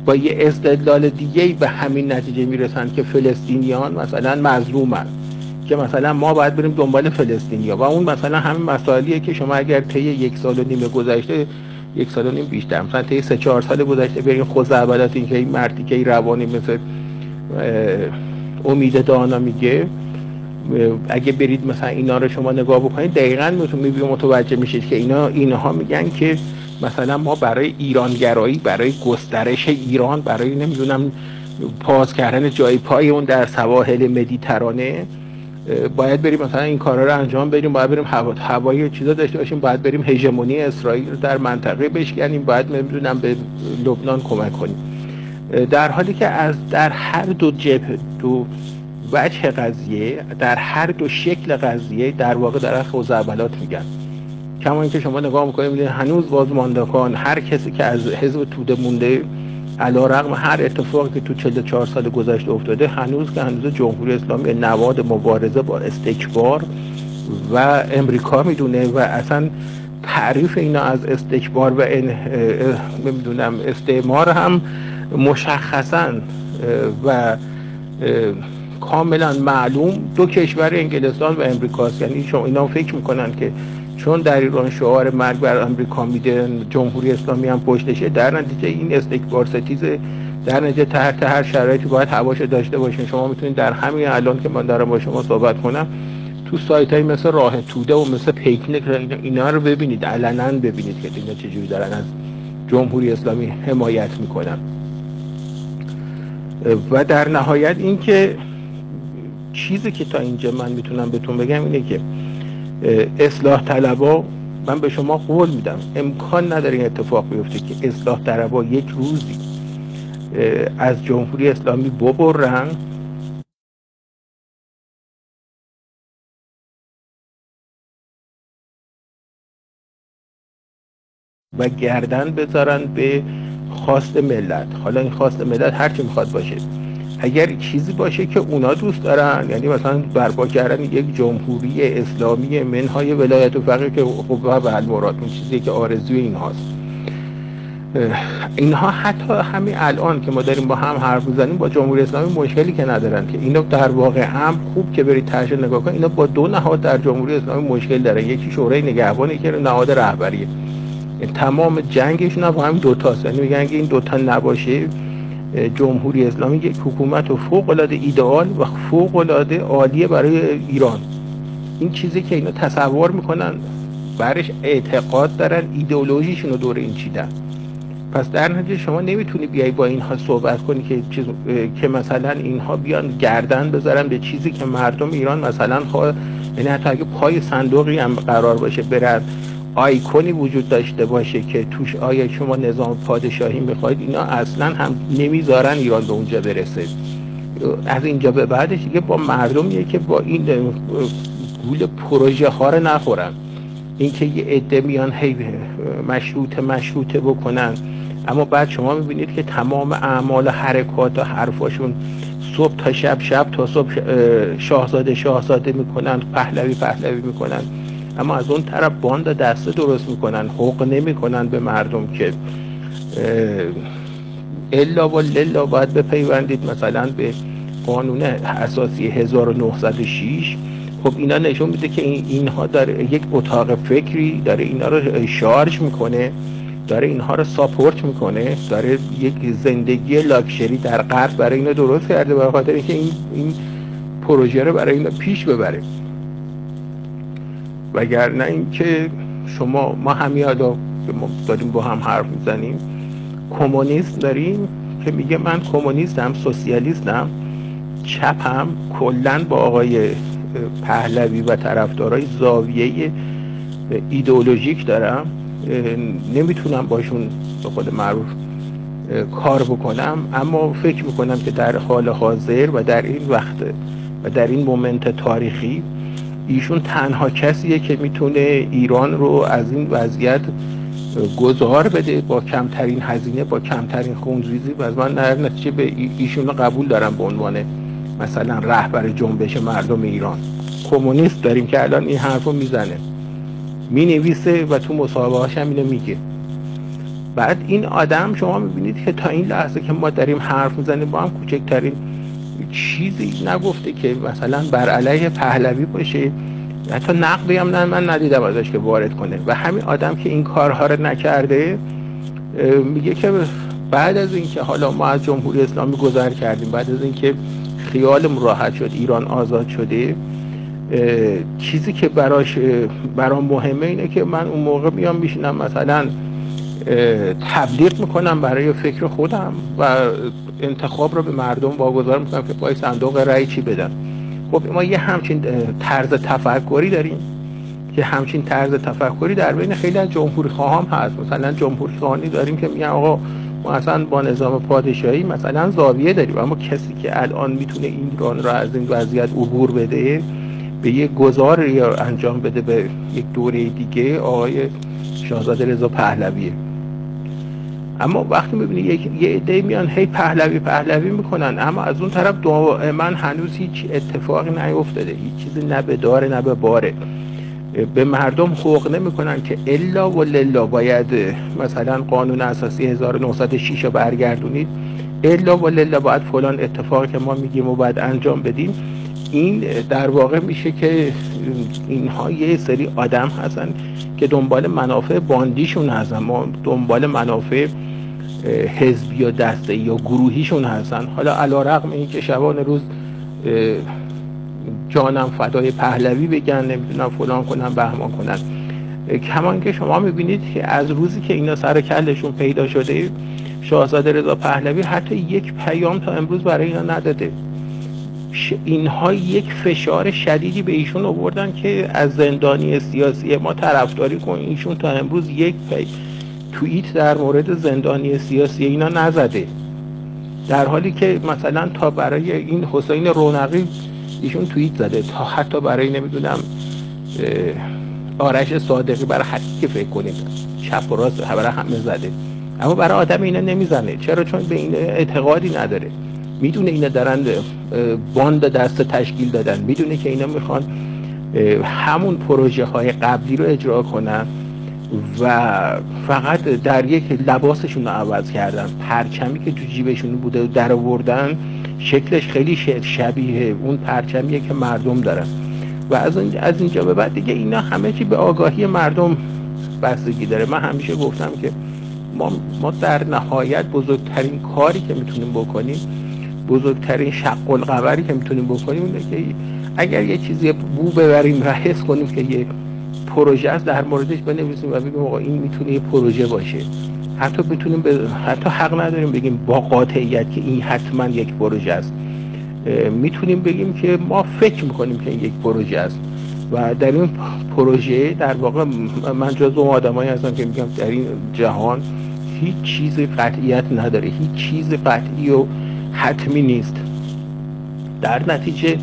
با یه استدلال دیگه به همین نتیجه می‌رسن که فلسطینیان مثلا مظلومن که مثلا ما باید بریم دنبال فلسطینیا. و اون مثلا همین مسائلیه که شما اگر طی یک سال و نیم گذشته یک سال و نیم بیشتر مثلا طی سه چهار سال گذشته بریم خود این که این مردی که این روانی مثل امید دانا میگه اگه برید مثلا اینا رو شما نگاه بکنید دقیقا متوجه میشید که اینا اینها میگن که مثلا ما برای ایرانگرایی برای گسترش ایران برای نمی‌دونم پاس کردن جای پای اون در سواحل مدیترانه باید بریم مثلا این کارا رو انجام بدیم باید بریم هوا هوایی چیزا داشته باشیم باید بریم هژمونی اسرائیل در منطقه بشکنیم باید نمی‌دونم به لبنان کمک کنیم. در حالی که از در هر دو جبه دو وجه قضیه در هر دو شکل قضیه در واقع در خوزعبلات میگن. کما اینکه شما نگاه می‌کنید هنوز بازماندگان هر کسی که از حزب توده مونده علا رقم هر اتفاقی که تو 44 سال گذشته افتاده هنوز که هنوز جمهوری اسلامی نواد مبارزه با استکبار و امریکا می‌دونه و اصلا تعریف اینا از استکبار و نمی‌دونم استعمار هم مشخصا و کاملا معلوم دو کشور انگلستان و امریکاست. یعنی شما اینا فکر می‌کنن که چون در ایران شعار مرگ بر آمریکا میده جمهوری اسلامی هم پشتشه در نتیجه این استکبار ستیز در نتیجه تحت هر شرایطی باید هواش داشته باشین شما می‌تونید در همین الان که من دارم با شما صحبت کنم تو سایت های مثل راه توده و مثل پیکنیک اینا رو ببینید علنا ببینید که اینا چجوری دارن از جمهوری اسلامی حمایت می‌کنن. و در نهایت اینکه چیزی که تا اینجا من می‌تونم بهتون بگم اینه که اصلاح طلبا من به شما قول میدم امکان نداره این اتفاق بیفته که اصلاح طلبا یک روزی از جمهوری اسلامی ببرن. و گردن بذارن به خواست ملت. حالا این خواست ملت هر چی می‌خواد باشه. اگر چیزی باشه که اونا دوست دارن یعنی مثلا برپا کردن یک جمهوری اسلامی منهای ولایت و فقیه که خب به مراد اون چیزی که آرزوی اینهاست. اینها حتی همین الان که ما داریم با هم حرف می‌زنیم با جمهوری اسلامی مشکلی که ندارن که اینا در واقع هم خوب که برید تحش نگاه کن اینا با دو نهاد در جمهوری اسلامی مشکل دارن. یکی شورای نگهبانی که نهاد رهبریه. تمام جنگشون هم همین دوتاست. یعنی میگن که این دوتا نباشه جمهوری اسلامی یک حکومت فوق العاده ایدئال و فوق العاده عالیه برای ایران. این چیزی که اینا تصور می‌کنن برش اعتقاد دارن ایدئولوژیشون رو دور این چیدن پس در نتیجه شما نمی‌تونی بیای با اینها صحبت کنی که چیز... که مثلا اینها بیان گردن بذارن به چیزی که مردم ایران مثلا خواه یعنی حتی اگه پای صندوقی هم قرار باشه برن. آیکونی وجود داشته باشه که توش آیا شما نظام پادشاهی می‌خواید اینا اصلا هم نمی‌ذارن ایران به اونجا برسه. از اینجا به بعدش دیگه با مردمیه که با این گول پروژه ها رو نخورن. اینکه یه عده میان هی مشروط مشروطه بکنن. اما بعد شما می‌بینید که تمام اعمال و حرکات و حرفاشون صبح تا شب شب تا صبح شاهزاده شاهزاده می‌کنن پهلوی پهلوی می‌کنن. اما از اون طرف باند دسته درست می‌کنن حق نمی‌کنن به مردم که الا و للا باید بپیوندید. مثلا به قانون اساسی 1906 خب اینا نشون میده که اینها داره یک اتاق فکری داره اینا رو شارژ می‌کنه داره اینها رو ساپورت می‌کنه داره یک زندگی لاکشری در غرب برای اینا درست کرده به خاطر اینکه این این پروژه رو برای اینا پیش ببره. وگرنه اینکه شما ما همین حالا ما داریم با هم حرف می‌زنیم. کمونیست داریم که میگه من کمونیستم سوسیالیستم. چپم کلا با آقای پهلوی و طرفدارای زاویه ایدئولوژیک دارم. نمی‌تونم باشون به خود معروف کار بکنم اما فکر می‌کنم که در حال حاضر و در این وقت و در این مومنت تاریخی ایشون تنها کسیه که می‌تونه ایران رو از این وضعیت گذار بده با کمترین هزینه با کمترین خونریزی. و من در نتیجه به ایشون قبول دارم به عنوان مثلا رهبر جنبش مردم ایران. کمونیست داریم که الان این حرف رو می‌زنه. می نویسه و تو مصاحبه هم اینو میگه. بعد این آدم شما می‌بینید که تا این لحظه که ما داریم حرف می‌زنیم با هم کوچکترین چیزی نگفته که مثلا بر علیه پهلوی باشه. حتی نقدی هم نه من ندیدم ازش که وارد کنه. و همین آدم که این کارها رو نکرده میگه که بعد از اینکه حالا ما از جمهوری اسلامی گذر کردیم بعد از اینکه خیالم راحت شد ایران آزاد شده چیزی که براش برام مهمه اینه که من اون موقع میام میشینم مثلا تبلیغ می‌کنم برای فکر خودم و انتخاب رو به مردم واگذار می‌کنم که پای صندوق رأی چی بدن. خب ما یه همچین طرز تفکری داریم که همچین طرز تفکری در بین خیلی از جمهوری خواهام هست. مثلا جمهوری خواهانی داریم که میگن آقا ما اصلا با نظام پادشاهی مثلا زاویه داریم اما کسی که الان می‌تونه ایران را از این وضعیت عبور بده به یک گذار انجام بده به یک دوره دیگه آقای شاهزاده رضا پهلویه. اما وقتی می‌بینی یک یه عده میان هی پهلوی پهلوی می‌کنن اما از اون طرف من هنوز هیچ اتفاقی نیفتاده هیچ چیزی نه به داره نه به باره. به مردم حقوق نمی‌کنن که الا و للا باید مثلا قانون اساسی 1906 رو برگردونید. الا و للا باید فلان اتفاقی که ما میگیم و باید انجام بدیم. این در واقع میشه که اینها یه سری آدم هستن که دنبال منافع باندیشون هستن. ما دنبال منافع حزبی یا دسته یا گروهیشون هستن. حالا علا رقم این که شبان روز جانم فدای پهلوی بگن نمی‌دونم فلان کنن بهمان کنن. کمان که شما می‌بینید که از روزی که اینا سر کلشون پیدا شده شاهزاده رضا پهلوی حتی یک پیام تا امروز برای اینا نداده. اینها یک فشار شدیدی به ایشون آوردن که از زندانی سیاسی ما طرفداری کن ایشون تا امروز یک پی توییت در مورد زندانی سیاسی اینا نزده. در حالی که مثلا تا برای این حسین رونقی ایشون توییت زده. تا حتی برای نمی‌دونم آرش صادقی برای حتی که فکر کنیم. چپ و راست برای همه زده. اما برای آدم اینا نمی‌زنه. چرا؟ چون به این اعتقادی نداره. می‌دونه اینا دارن باند دست تشکیل دادن. می‌دونه که اینا می‌خوان همون پروژه های قبلی رو اجرا کنن و فقط در یک لباسشون رو عوض کردن. پرچمی که تو جیبشون بوده در آوردن شکلش خیلی شبیه اون پرچمیه که مردم دارن. و از, از اینجا به بعد دیگه اینا همه چی به آگاهی مردم بستگی داره. من همیشه گفتم که ما, ما در نهایت بزرگترین کاری که می‌تونیم بکنیم بزرگترین شق القبری که می‌تونیم بکنیم اینه که اگر یه چیزی بو ببریم و حس کنیم که یه پروژه است در موردش بنویسیم و بگیم آقا این می‌تونه یه پروژه باشه. حتی بتونیم به حتی حق نداریم بگیم با قاطعیت که این حتما یک پروژه است. می‌تونیم بگیم که ما فکر می‌کنیم که این یک پروژه است. و در این پروژه در واقع من جز اون آدمایی هستم که میگم در این جهان هیچ چیز قطعیت نداره. هیچ چیز قطعی و حتمی نیست. در نتیجه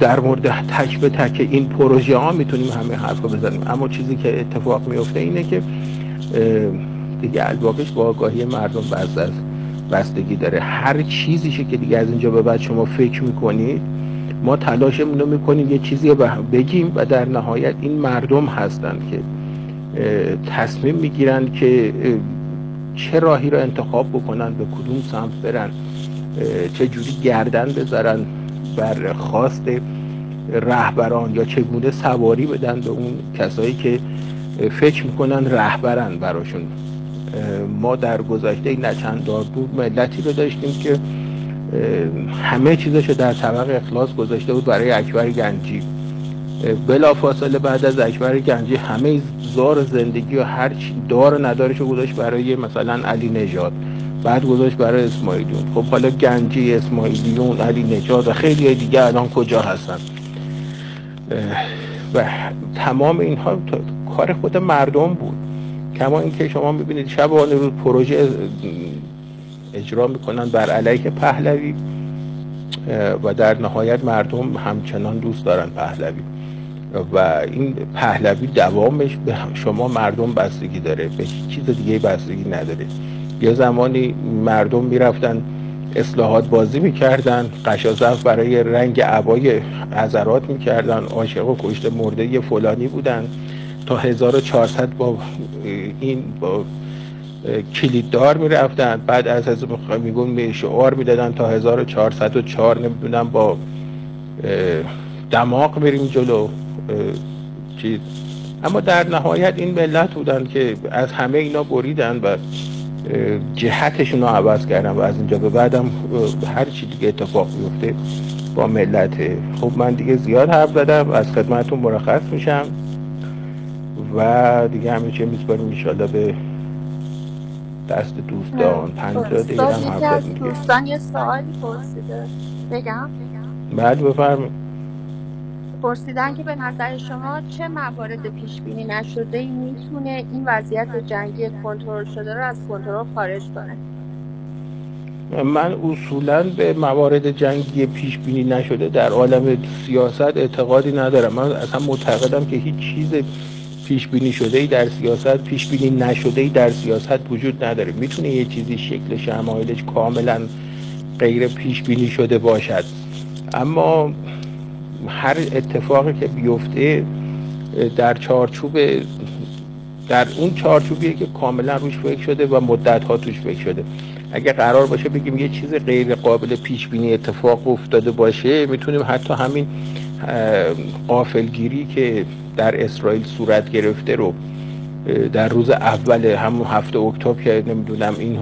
در مورد تک به تک این پروژه ها می‌تونیم همه حرف رو بزنیم. اما چیزی که اتفاق میفته اینه که دیگه الواقعش با آگاهی مردم بس از بستگی داره. هر چیزیشه که دیگه از اینجا به بعد شما فکر می‌کنید ما تلاشمون رو می‌کنیم یه چیزی بگیم و در نهایت این مردم هستند که تصمیم می‌گیرن که چه راهی رو انتخاب بکنن به کدوم سمت برن. چه جوری گردن بذارن بر خواست رهبران یا چگونه سواری بدن به اون کسایی که فکر می‌کنن رهبرن براشون. ما در گذشته این نچندار بود ملتی رو داشتیم که همه چیزشو در طبق اخلاص گذاشته بود برای اکبر گنجی. بلا فاصله بعد از اکبر گنجی همه زار زندگی و هر دار و ندارشو گذاشت برای مثلا علی نژاد. بعد گذاشت برای اسماعیلیون خب حالا گنجی اسماعیلیون علی نژاد و خیلی دیگه الان کجا هستن؟ و تمام اینها کار خود مردم بود. کما اینکه شما می‌بینید شبانه روز پروژه اجرا می‌کنن بر علیه پهلوی و در نهایت مردم همچنان دوست دارن پهلوی. و این پهلوی دوامش به شما مردم بستگی داره به چیز دیگه بستگی نداره. یه زمانی مردم می‌رفتن اصلاحات بازی می‌کردن قشازف برای رنگ عبای عذرات می‌کردن عاشق و کشته مرده فلانی بودن. تا 1400 با این با کلیددار می‌رفتن. بعد از از میگون شعار می‌دادن تا 1404 نمی‌دونم با دماغ بریم جلو. چیز اما در نهایت این ملت بودن که از همه اینا بریدن و جهتشون رو عوض کردن و از اینجا به بعدم هر چی دیگه اتفاق بیفته با ملت. خب من دیگه زیاد حرف زدم از خدمتتون مرخص میشم و دیگه همه چه میسپاریم انشالله به دست دوستان. پنجاه دقیقه هم حرف زدیم دیگه. دوستان یه سوالی پرسیده. بگم. بعد بفرمایید. پرسیدن که به نظر شما چه موارد پیش بینی نشده ای می‌تونه این وضعیت جنگی کنترل شده رو از کنترل خارج کنه؟ من اصولا به موارد جنگی پیش بینی نشده. در عالم سیاست اعتقادی ندارم. من اصلا معتقدم که هیچ چیز پیش بینی شده ای در سیاست پیش بینی نشده ای در سیاست وجود نداره. می‌تونه یه چیزی شکل شمایلش کاملا غیر پیش بینی شده باشد. اما هر اتفاقی که بیفته در چارچوب در اون چارچوبیه که کاملا روش فکر شده و مدت ها توش فکر شده. اگه قرار باشه بگیم یه چیز غیر قابل پیش بینی اتفاق افتاده باشه می‌تونیم حتی همین قافلگیری که در اسرائیل صورت گرفته رو در روز اول همون هفته اکتبر که نمی‌دونم این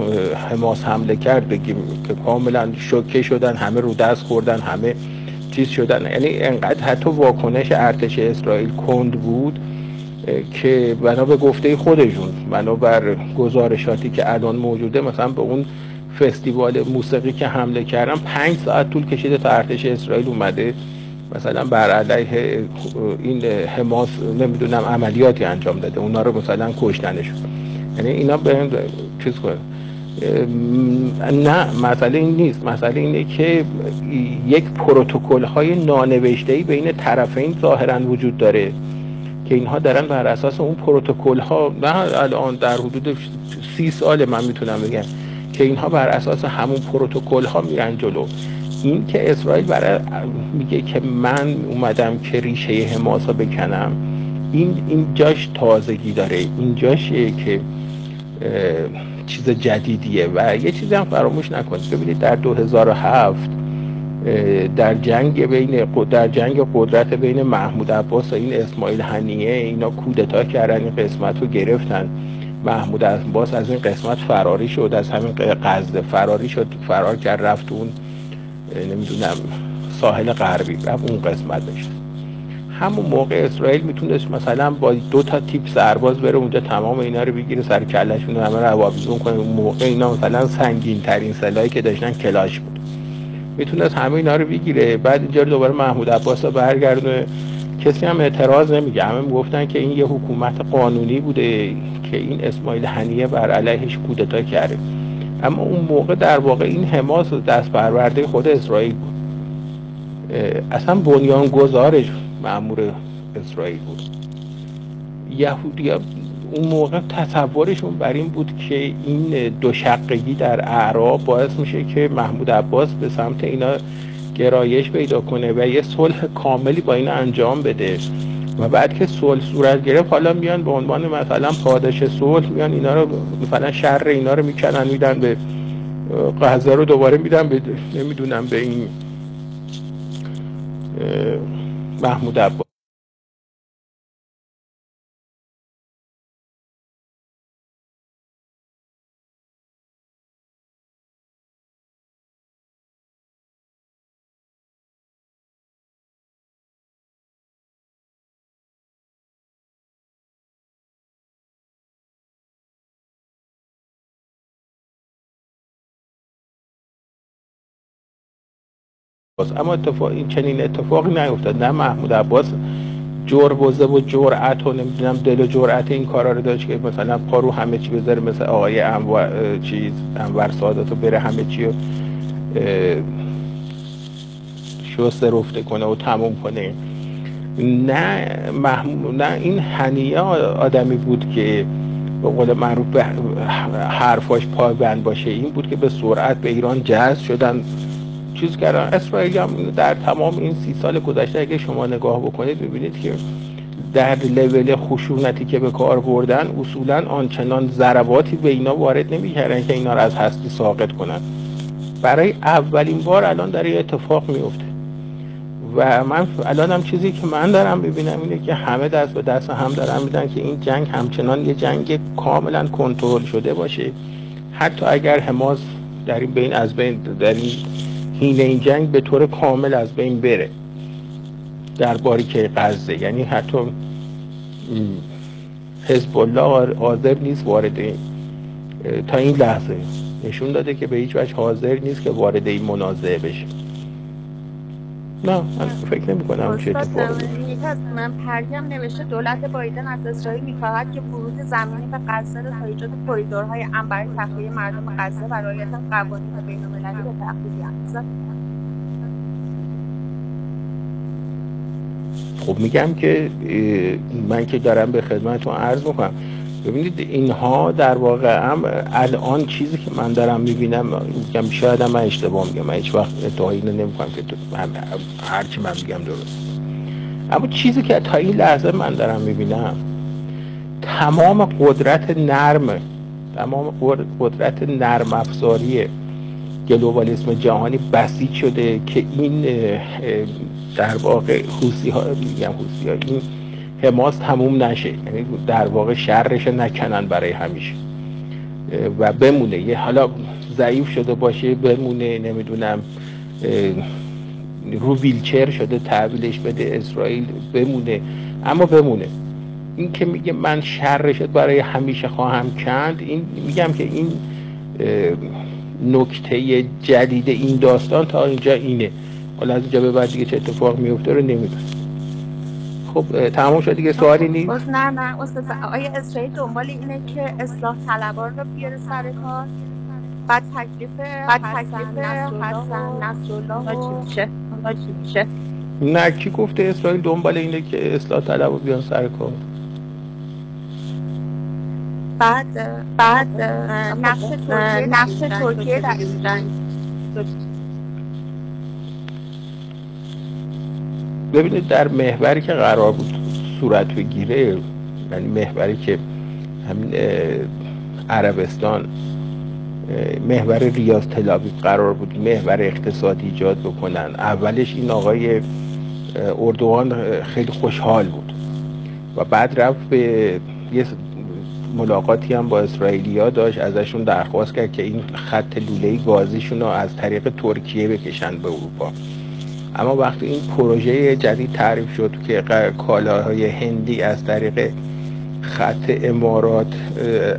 حماس حمله کرد بگیم که کاملا شوکه شدن همه رو دست خوردن همه چیز شدن. یعنی انقدر حتی واکنش ارتش اسرائیل کند بود که بنا به گفته خودشون بنا بر گزارشاتی که الان موجوده مثلا به اون فستیوال موسیقی که حمله کردن پنج ساعت طول کشیده تا ارتش اسرائیل اومده. مثلا بر علیه این حماس نمی‌دونم عملیاتی انجام داده. اونا رو مثلا کشتنشون یعنی اینا به چیز کنه. نه مسئله این نیست. مسئله اینه که یک پروتکل های نانوشته بین طرفین ظاهرا وجود داره که اینها دارن بر اساس اون پروتکل ها نه الان در حدود سی سال من می‌تونم بگم که اینها بر اساس همون پروتکل ها میرن جلو. این که اسرائیل برای میگه که من اومدم که ریشه حماسا بکنم این این جاش تازگی داره. این جاشه که چیز جدیدیه و یه چیزی هم فراموش نکنید ببینید در 2007 در جنگ بین در جنگ قدرت بین محمود عباس و این اسماعیل هنیه اینا کودتا کردن این قسمت رو گرفتن. محمود عباس از این قسمت فراری شد از همین قصد فراری شد فرار کرد رفت اون نمی‌دونم ساحل غربی رفت اون قسمت بشه همون موقع اسرائیل می‌تونست مثلا با دو تا تیپ سرباز بره اونجا تمام اینا رو بگیره سر کلشون همه رو هوابیزون کنه. اون موقع اینا مثلا سنگین ترین سلاحی که داشتن کلاش بود. می‌تونست همه اینا رو بگیره. بعد اینجا دوباره محمود عباس رو برگردونه. کسی هم اعتراض نمیگه. همه می‌گفتن که این یه حکومت قانونی بوده که این اسماعیل هنیه بر علیهش کودتا کرده. اما اون موقع در واقع این حماس دست پرورده خود اسرائیل بود. اصلا بنیان گذارش معمور اسرائیل بود. یهودی اون موقع تصورشون بر این بود که این دو شقگی در اعراب باعث میشه که محمود عباس به سمت اینا گرایش پیدا کنه و یه صلح کاملی با اینا انجام بده. و بعد که صلح صورت گرفت حالا میان به عنوان مثلا پاداش صلح میان اینا رو مثلا شر اینا رو می‌کنن میدن به غزه رو دوباره میدن به نمی‌دونم به این محمود عباس. اما اتفاق این چنین اتفاقی نیفتاد. نه محمود عباس جربوزه و جرأت و نمی‌دونم دل و جرأت این کارا رو داشت که مثلا پارو همه چی بذاره مثل آقای انور چیز انور سعادت رو بره همه چی رو شسته رفته کنه و تموم کنه. نه محمود نه این هنیه آدمی بود که به قول معروف به حرفاش پایبند باشه. این بود که به سرعت به ایران جذب شدن. چیز کردن. اسرائیل هم در تمام این سی سال گذشته اگه شما نگاه بکنید ببینید که در لول خشونتی که به کار بردن اصولا آنچنان ضرباتی به اینا وارد نمی‌کردن که اینا رو از هستی ساقط کنن. برای اولین بار الان در یه اتفاق میفته و من الان هم چیزی که من دارم ببینم اینه که همه دست به دست هم دارن میدن که این جنگ همچنان یه جنگ کاملا کنترل شده باشه. حتی اگر حماس در این بین از بین در این حین این جنگ به طور کامل از بین بره. در باریکه غزه. یعنی حتی حزب الله حاضر نیست وارد تا این لحظه نشون داده که به هیچ وجه حاضر نیست که وارد این منازعه بشه. نه من فکر نمی کنم چه اتفاقی من پرگم نوشته دولت بایدن از اسرائیل می‌خواهد که ورود زمینی به غزه را تا ایجاد کریدورهای امن برای تخلیه مردم غزه و رعایت قوانین بینالمللی به بیاندازد خب میگم که من که دارم به خدمتتون عرض می‌کنم ببینید اینها در واقع هم الان چیزی که من دارم می‌بینم میگم شاید هم من اشتباه میگم من هیچ وقت ادعایی نمی‌کنم که هر چی من میگم درست. اما چیزی که تا این لحظه من دارم می‌بینم تمام قدرت نرم تمام قدرت نرم افزاری گلوبالیسم جهانی بسیج شده که این در واقع خوسی ها میگم خوسی ها این حماس تموم نشه. یعنی در واقع شرش نکنن برای همیشه. و بمونه. یه حالا ضعیف شده باشه بمونه نمی‌دونم رو ویلچر شده تحویلش بده اسرائیل بمونه. اما بمونه. این که میگه من شرشت برای همیشه خواهم کند این میگم که این نکته جدید این داستان تا اینجا اینه. حالا از اینجا به بعد دیگه چه اتفاق میفته رو نمی‌دونم. خب تمام شد دیگه سوالی نیست؟ نه نه استاد آیا اسرائیل دنبال اینه که اصلاح طلبان رو بیاره سر کار. بعد تکلیف بعد تکلیف حسن نصرالله چی میشه؟ چی میشه؟ نه کی گفته اسرائیل دنبال اینه که اصلاح طلب رو بیان سر کار؟ بعد بعد نقش ترکیه نقش ترکیه در جنگ ببینید در محوری که قرار بود صورت بگیره یعنی محوری که همین عربستان محور ریاض تلابی قرار بود محور اقتصادی ایجاد بکنن. اولش این آقای اردوغان خیلی خوشحال بود و بعد رفت به یه ملاقاتی هم با اسرائیلیا داشت ازشون درخواست کرد که این خط لوله گازیشون رو از طریق ترکیه بکشن به اروپا. اما وقتی این پروژه جدید تعریف شد که کالاهای هندی از طریق خط امارات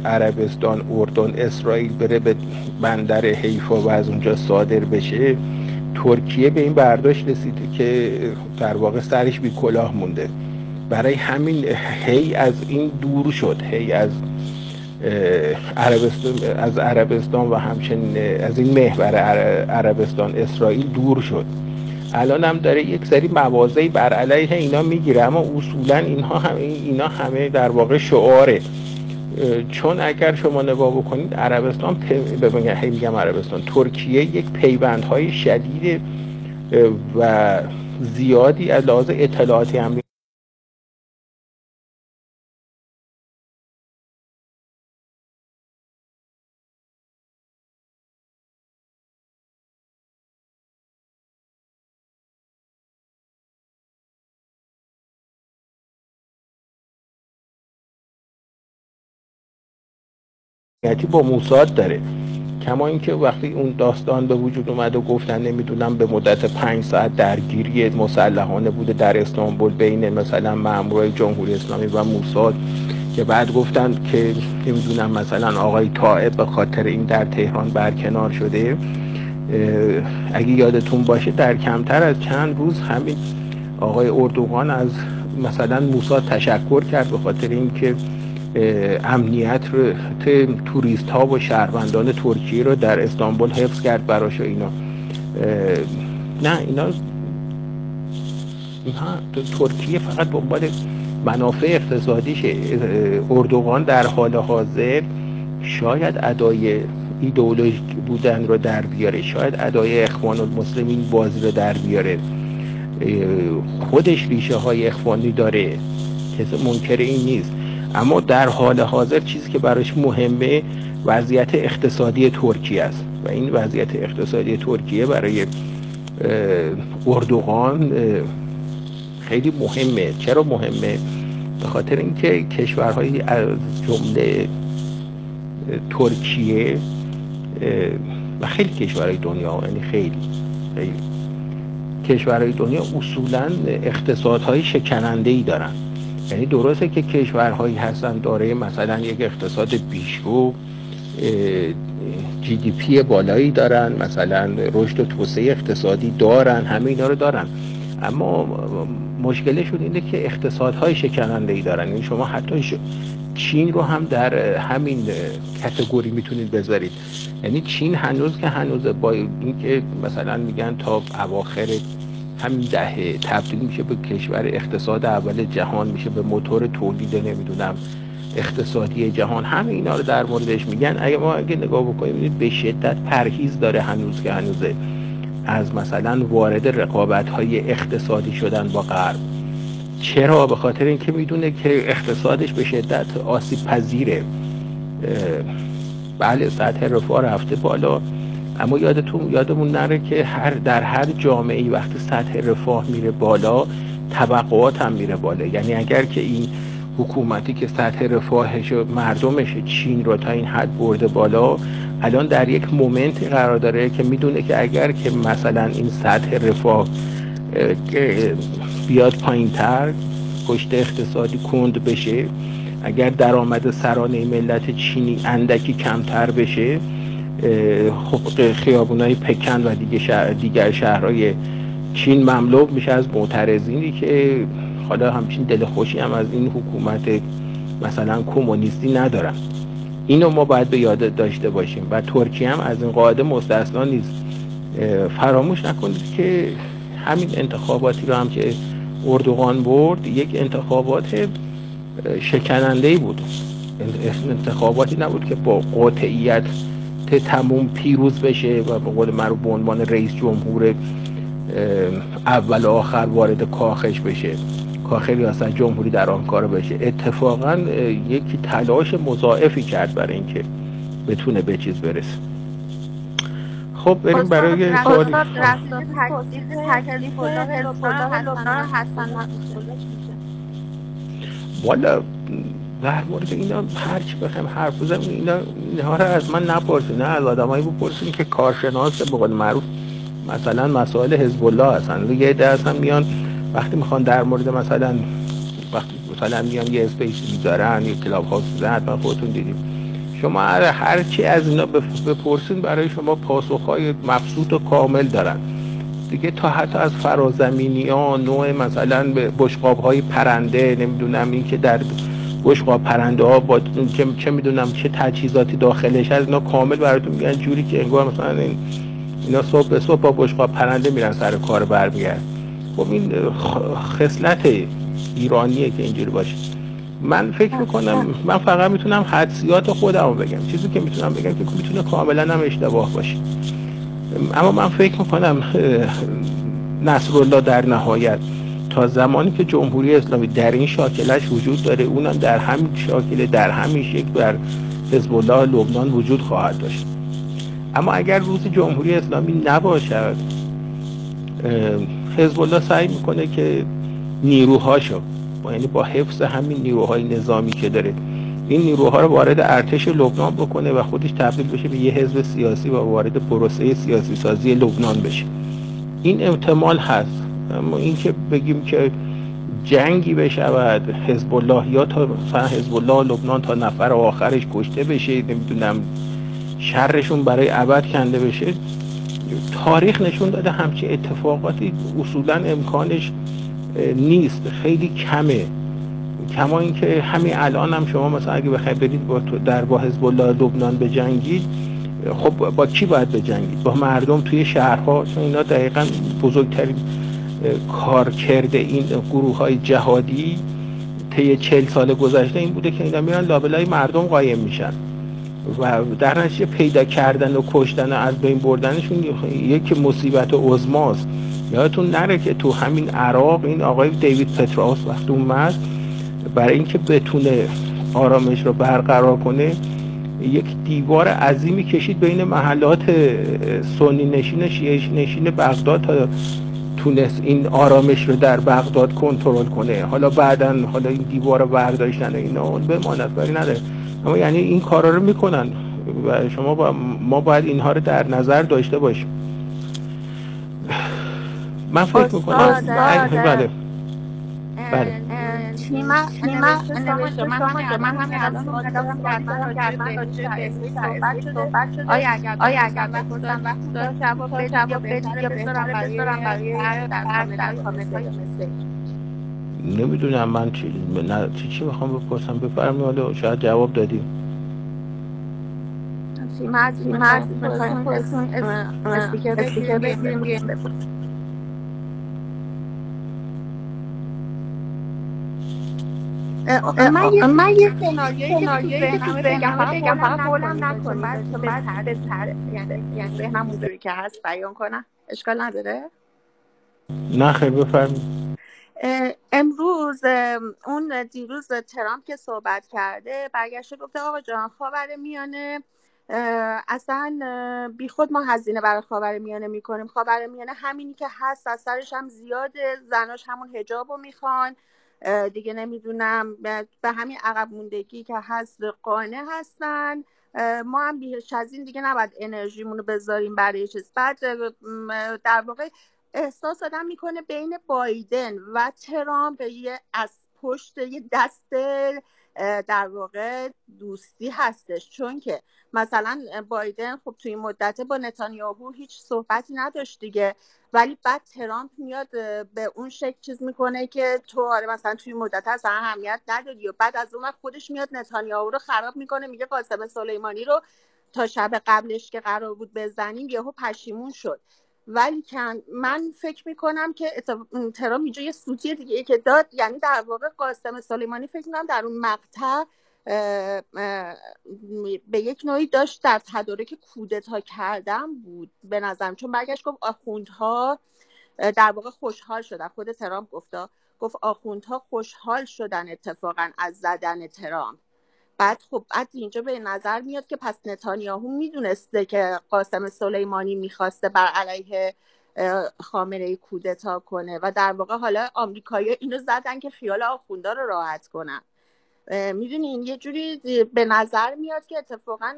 عربستان اردن اسرائیل بره به بندر حیفا و از اونجا صادر بشه ترکیه به این برداشت رسیده که در واقع سرش بی کلاه مونده. برای همین هی از این دور شد هی از عربستان از عربستان و همچنین از این محور عربستان اسرائیل دور شد. الان هم داره یک سری موازی بر علیه اینا می‌گیره اما اصولا اینها همه اینا همه در واقع شعاره. چون اگر شما نگاه بکنید عربستان ببینید میگم عربستان ترکیه یک پیوندهای شدید و زیادی از لحاظ اطلاعاتی هم با موساد داره. کما اینکه وقتی اون داستان به وجود اومد و گفتن نمی‌دونم به مدت پنج ساعت درگیری مسلحانه بوده در استانبول بین مثلا مامورای جمهوری اسلامی و موساد که بعد گفتن که نمی‌دونم مثلا آقای طائب به خاطر این در تهران برکنار شده. اگه یادتون باشه در کمتر از چند روز همین آقای اردوغان از مثلا موساد تشکر کرد به خاطر اینکه امنیت رو توریست ها و شهروندان ترکیه رو در استانبول حفظ کرد براش اینا. نه اینا ترکیه فقط دنبال منافع اقتصادیشه اردوغان در حال حاضر شاید ادای ایدئولوژی بودن رو در بیاره شاید ادای اخوان المسلمین بازی رو در بیاره. خودش ریشه های اخوانی داره کسی منکر این نیست. اما در حال حاضر چیزی که براش مهمه وضعیت اقتصادی ترکیه است. و این وضعیت اقتصادی ترکیه برای اردوغان خیلی مهمه. چرا مهمه؟ به خاطر اینکه کشورهای از جمله ترکیه و خیلی کشورهای دنیا یعنی خیلی خیلی کشورهای دنیا اصولا اقتصادهای شکننده ای دارن. یعنی درسته که کشورهایی هستن داره مثلا یک اقتصاد پیشرو جی دی پی بالایی دارن مثلا رشد و توسعه اقتصادی دارن همه اینا رو دارن. اما مشکلشون اینه که اقتصادهای شکننده ای دارن. این یعنی شما حتی چین رو هم در همین کتگوری می‌تونید بذارید. یعنی چین هنوز که هنوز با اینکه مثلا میگن تا اواخر همین دهه تبدیل میشه به کشور اقتصاد اول جهان میشه به موتور تولید نمی‌دونم اقتصادی جهان. همه اینا رو در موردش میگن. اگه ما اگه نگاه بکنیم به شدت پرهیز داره هنوز که هنوزه از مثلا وارد رقابت های اقتصادی شدن با غرب. چرا؟ به خاطر اینکه می‌دونه که اقتصادش به شدت آسیب پذیره. بله سطح رفاه رفته بالا. اما یادتون یادمون نره که هر در هر جامعه ای وقتی سطح رفاه میره بالا طبقات هم میره بالا. یعنی اگر که این حکومتی که سطح رفاهش و مردمش چین رو تا این حد برده بالا الان در یک مومنت قرار داره که می‌دونه که اگر که مثلا این سطح رفاه بیاد پایین تر پشت اقتصادی کند بشه اگر درآمد سرانه ملت چینی اندکی کمتر بشه خیابونای پکن و دیگه شهر دیگر شهرهای چین مملو میشه از معترضینی که حالا همچین دل خوشی هم از این حکومت مثلا کمونیستی ندارن. اینو ما باید به یاد داشته باشیم و ترکیه هم از این قاعده مستثنا نیست. فراموش نکنید که همین انتخاباتی رو هم که اردوغان برد یک انتخابات شکننده بود. انتخاباتی نبود که با قاطعیت تموم پیروز بشه و به قول معروف به عنوان رئیس جمهور اول و آخر وارد کاخش بشه. کاخ ریاست جمهوری در آن کار بشه. اتفاقا یکی تلاش مضاعفی کرد برای اینکه بتونه به چیز برسه. خب بریم برای سوالی. والا در مورد اینا هر چی بخوایم حرف بزنیم اینا اینها رو از من نپرسید. نه از آدمایی بپرسیم که کارشناس به قول معروف مثلا مسائل حزب الله هستن یه عده هستن میان وقتی می‌خوان در مورد مثلا وقتی مثلا میان یه space می‌ذارن یه کلاب هاوس حتما خودتون دیدیم شما هر چی از اینا بپرسین برای شما پاسخهای مبسوط و کامل دارن. دیگه تا حتی از فرازمینی ها نوع مثلا بشقاب های پرنده نمی‌دونم این که در بشقاب پرنده ها با چه, چه می‌دونم چه تجهیزاتی داخلش از اینا کامل براتون میگن جوری که انگار مثلا این اینا صبح به صبح با بشقاب پرنده میرن سر کار برمیگرد خب این خصلت ایرانیه که اینجوری باشه. من فکر می‌کنم من فقط می‌تونم حدسیات خودم بگم. چیزی که می‌تونم بگم که می‌تونه کاملا هم اشتباه باشه. اما من فکر می‌کنم نصرالله در نهایت تا زمانی که جمهوری اسلامی در این شاکلش وجود داره اونم در همین شاکله در همین شکل در حزب الله لبنان وجود خواهد داشت. اما اگر روز جمهوری اسلامی نباشد حزب الله سعی می‌کنه که نیروهاشو یعنی با حفظ همین نیروهای نظامی که داره این نیروها رو وارد ارتش لبنان بکنه و خودش تبدیل بشه به یه حزب سیاسی و وارد پروسه سیاسی سازی لبنان بشه. این احتمال هست. اما اینکه بگیم که جنگی بشود حزب الله یا تا حزب الله لبنان تا نفر آخرش کشته بشه نمی‌دونم شرشون برای ابد کنده بشه تاریخ نشون داده همچین اتفاقاتی اصولا امکانش نیست خیلی کمه. کما اینکه همین الان هم شما مثلا اگه بخواید برید با در با حزب الله لبنان بجنگید خب با کی باید بجنگید؟ با مردم توی شهرها؟ چون اینا دقیقا بزرگترین کار کرده این گروه های جهادی طی چل سال گذشته این بوده که اینا میرن لابلای مردم قایم میشن و در نتیجه پیدا کردن و کشتن و از بین بردنشون یک مصیبت عظماست. یادتون نره که تو همین عراق این آقای دیوید پتراس وقتی اومد برای اینکه بتونه آرامش رو برقرار کنه یک دیوار عظیمی کشید بین محلات سنی نشین شیعه نشین بغداد تا تونست این آرامش رو در بغداد کنترل کنه. حالا بعدا حالا این دیوار رو برداشتن اینا اون بماند بری نداره. اما یعنی این کارا رو می‌کنن و شما با ما باید اینها رو در نظر داشته باشیم. من فکر می‌کنم بله. بله. سیما نوشته شما همین من همین الان اومدم سوال کردم که حتما راجع به اسمی صحبت شده. آیا اگر آیا اگر بپرسم وقت داره جواب بدید یا بهتره بذارم برای برای در کامنت های نمی‌دونم من چی نه چی, چی می‌خوام بپرسم. بفرمایید حالا شاید جواب دادیم. سیما از سیما از می‌خوایم خودتون استیکر بگیریم بیایم بپرسیم. من یه من یه سناریویی که تو بگم فقط بگم فقط قولم نکنید بعد به سر یعنی ذهنم اونجوری که هست بیان کنم. اشکال نداره؟ نه خیلی بفرمایید. امروز اون دیروز ترامپ که صحبت کرده برگشته گفته آقا جان خاور میانه اصلا بیخود ما هزینه برای خاور میانه می‌کنیم. خاور میانه همینی که هست از سرش هم زیاده زناش همون هجاب رو می‌خوان. دیگه نمی‌دونم. به همین عقب موندگی که هست قانع هستن. ما هم بیش از این دیگه نباید انرژیمون رو بذاریم برای چیز. بعد در واقع احساس آدم می‌کنه بین بایدن و ترامپ یه از پشت یه دست در واقع دوستی هستش. چون که مثلا بایدن خب توی این مدت با نتانیاهو هیچ صحبتی نداشت دیگه. ولی بعد ترامپ میاد به اون شکل چیز می‌کنه که تو آره مثلا توی مدت اصلا اهمیت ندادی و بعد از اون خودش میاد نتانیاهو رو خراب می‌کنه میگه قاسم سلیمانی رو تا شب قبلش که قرار بود بزنیم یهو پشیمون شد. ولی من فکر می‌کنم که ترامپ اینجا یه سوتی دیگه که داد یعنی در واقع قاسم سلیمانی فکر می‌کنم در اون مقطع به یک نوعی داشت در تدارک کودتا کردن بود به نظرم. چون برگشت گفت آخوندها در واقع خوشحال شدن. خود ترامپ گفتا گفت آخوندها خوشحال شدن اتفاقا از زدن ترامپ بعد خب بعد اینجا به نظر میاد که پس نتانیاهو می‌دونسته که قاسم سلیمانی می‌خواسته بر علیه خامنه کودتا کنه و در واقع حالا آمریکایی اینو زدن که خیال آخوندا رو راحت کنن. می‌دونین یه جوری به نظر میاد که اتفاقا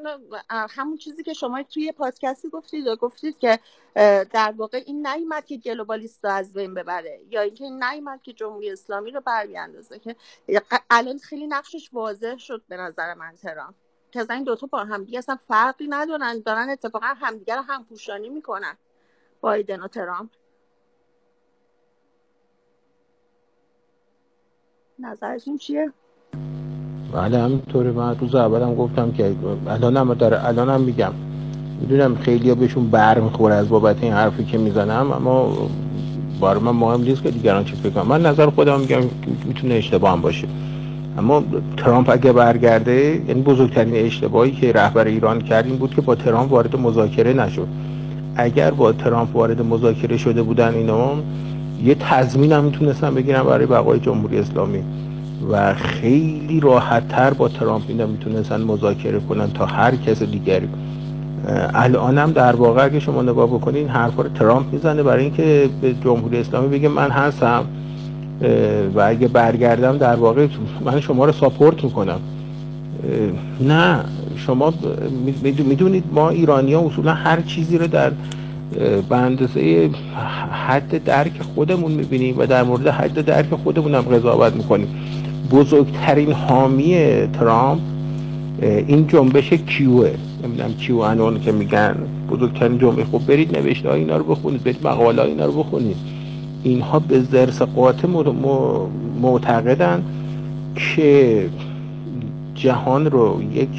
همون چیزی که شما توی پادکستی گفتید و گفتید که در واقع این نیومد که گلوبالیست رو از بین ببره یا اینکه این نیومد که جمهوری اسلامی رو برگردازه که الان خیلی نقشش واضح شد به نظر من ترام که این دوتا با هم دیگه اصلا فرقی ندارن دارن اتفاقا همدیگه رو هم پوشانی می‌کنن. بایدن و ترامپ. نظرشون چیه؟ بله همینطوره من روز اولم گفتم که الانم داره الانم میگم. می‌دونم خیلی بهشون بر می‌خوره از بابت این حرفی که می‌زنم اما بار من مهم نیست که دیگران چه فکر من نظر خودم میگم می‌تونه اشتباه هم باشه. اما ترامپ اگه برگرده یعنی بزرگترین اشتباهی که رهبر ایران کرد این بود که با ترامپ وارد مذاکره نشد. اگر با ترامپ وارد مذاکره شده بودن اینا یه تضمین هم بگیرن برای بقای جمهوری اسلامی. و خیلی راحت تر با ترامپ اینا می‌تونستن مذاکره کنن تا هر کس دیگری الان هم در واقع اگه شما نگاه بکنید این حرفا رو ترامپ می‌زنه برای اینکه به جمهوری اسلامی بگه من هستم. و اگه برگردم در واقع من شما رو ساپورت می‌کنم. نه شما می‌دونید ما ایرانی ها اصولا هر چیزی رو در به اندازه حد درک خودمون می‌بینیم و در مورد حد درک خودمون هم قضاوت می‌کنیم. بزرگترین حامی ترامپ این جنبش کیوه. نمی‌دونم کیو انون که میگن. بزرگترین جنبش. خب برید نوشته اینا رو بخونید برید مقاله اینا رو بخونید. اینها به زرس قاطع معتقدن که جهان رو یک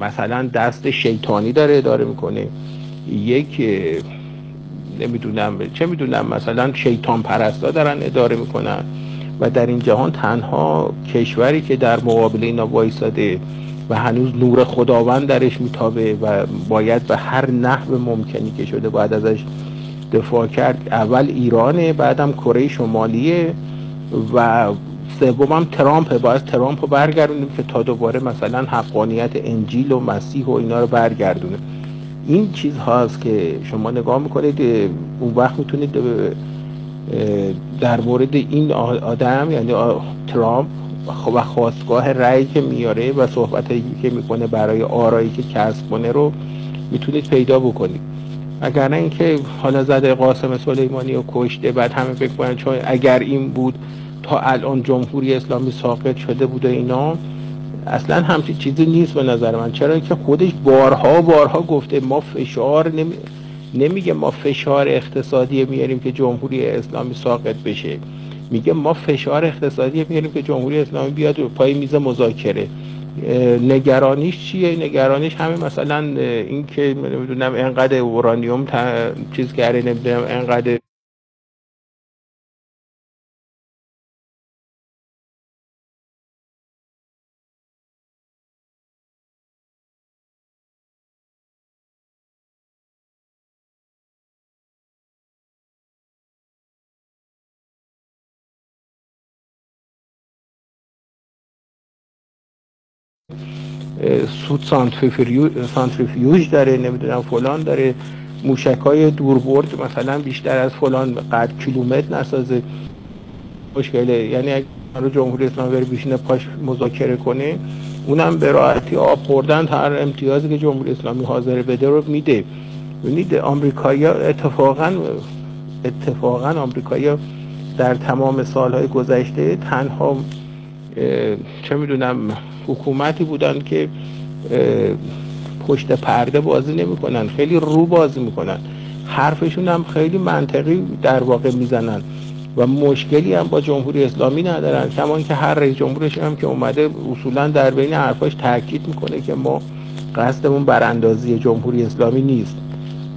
مثلا دست شیطانی داره اداره می‌کنه. یک نمی‌دونم چه می‌دونم مثلا شیطان پرستا دارن اداره می‌کنن. و در این جهان تنها کشوری که در مقابل اینا وایساده و هنوز نور خداوند درش میتابه و باید به هر نحو ممکنی که شده باید ازش دفاع کرد. اول ایرانه بعدم کره شمالیه و سوم هم ترامپه باید ترامپ رو برگردونیم که تا دوباره مثلا حقانیت انجیل و مسیح و اینا رو برگردونه. این چیز هاست که شما نگاه می‌کنید اون وقت می‌تونید در مورد این آدم یعنی ترامپ و خواستگاه رأی که میاره و صحبت که می‌کنه برای آرایی که کسب کنه رو می‌تونید پیدا بکنید. اگر نه اینکه حالا زده قاسم سلیمانی و کشته بعد همه فکر کنن چون اگر این بود تا الان جمهوری اسلامی ساقط شده بوده اینا اصلا همچین چیزی نیست به نظر من. چرا که خودش بارها بارها گفته ما فشار نمی... نمیگه ما فشار اقتصادی میاریم که جمهوری اسلامی ساقط بشه. میگه ما فشار اقتصادی میاریم که جمهوری اسلامی بیاد پای میز مذاکره. نگرانیش چیه؟ نگرانیش همه مثلا این که نمی‌دونم انقدر اورانیوم چیز کرده نمی‌دونم انقدر سود سانتریفیوژ داره نمی‌دونم فلان داره. موشک های دوربرد مثلا بیشتر از فلان قد کیلومتر نسازه. مشکله یعنی اگه رو جمهوری اسلامی بره بیشینه پاش مذاکره کنه اونم به راحتی آب خوردن هر امتیازی که جمهوری اسلامی حاضر بده رو میده. ببینید آمریکایی‌ها اتفاقا اتفاقا آمریکایی‌ها در تمام سالهای گذشته تنها چه می‌دونم حکومتی بودن که پشت پرده بازی نمی‌کنن خیلی رو بازی می‌کنن. حرفشون هم خیلی منطقی در واقع می‌زنن. و مشکلی هم با جمهوری اسلامی ندارن. کمان که هر رئیس جمهورش هم که اومده اصولا در بین حرفاش تاکید می‌کنه که ما قصدمون براندازی جمهوری اسلامی نیست.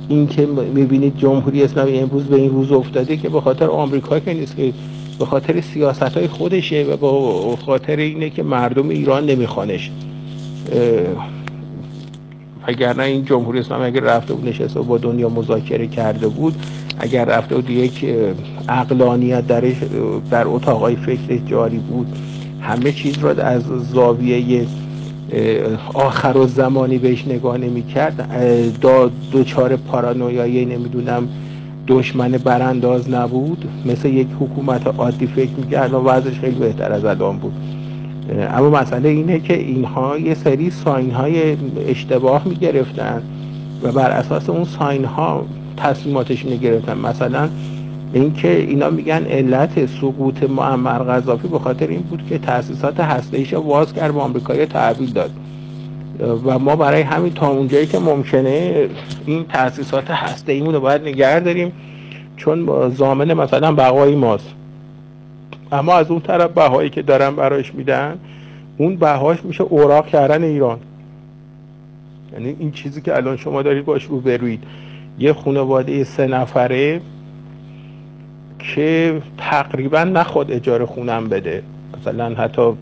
این که می‌بینید جمهوری اسلامی امروز به این روز افتاده که به خاطر آمریکا که نیست که به خاطر سیاست های خودشه و با خاطر اینه که مردم ایران نمیخوانش. اگر این جمهوری اسلامی اگر رفته بود نشسته با دنیا مذاکره کرده بود اگر رفته بود یک اقلانیت درش در اتاقای فکر جاری بود همه چیز را از زاویه آخر و زمانی بهش نگاه نمی کرد دا دوچار پارانویایی نمی‌دونم دشمن برانداز نبود مثل یک حکومت عادی فکر می‌کرد. و وضعش خیلی بهتر از الان بود. اما مسئله اینه که اینها یه سری ساین های اشتباه می‌گرفتن و بر اساس اون ساین ها تصمیماتشون گرفتن. مثلا اینکه اینا میگن علت سقوط معمر قذافی به خاطر این بود که تاسیسات هسته‌ایش واز کرد به آمریکایی تحویل داد. و ما برای همین تا اونجایی که ممکنه این تاسیسات هسته ایمون رو باید نگه داریم چون زامن مثلا بقای ماست. اما از اون طرف بهایی که دارن برایش میدن اون بهاش میشه اوراق کردن ایران. یعنی این چیزی که الان شما دارید باش رو بروید یه خانواده سه نفره که تقریبا نخواد اجاره خونم بده. مثلا حتی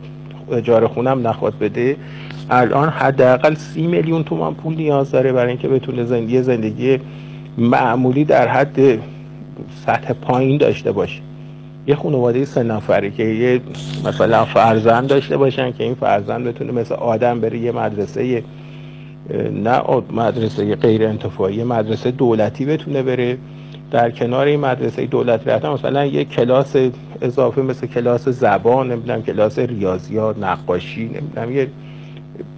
اجاره خونم نخواد بده. الان حداقل سی میلیون تومان پول نیاز داره برای اینکه بتونه زندگی زندگی معمولی در حد سطح پایین داشته باشه. یه خانواده سه نفره که یه مثلا فرزند داشته باشن که این فرزند بتونه مثل آدم بره یه مدرسه نه مدرسه غیر انتفاعی مدرسه دولتی بتونه بره. در کنار این مدرسه دولتی رفتن مثلا یه کلاس اضافه مثل کلاس زبان نمی‌دونم کلاس ریاضیات نقاشی نمی‌دونم یه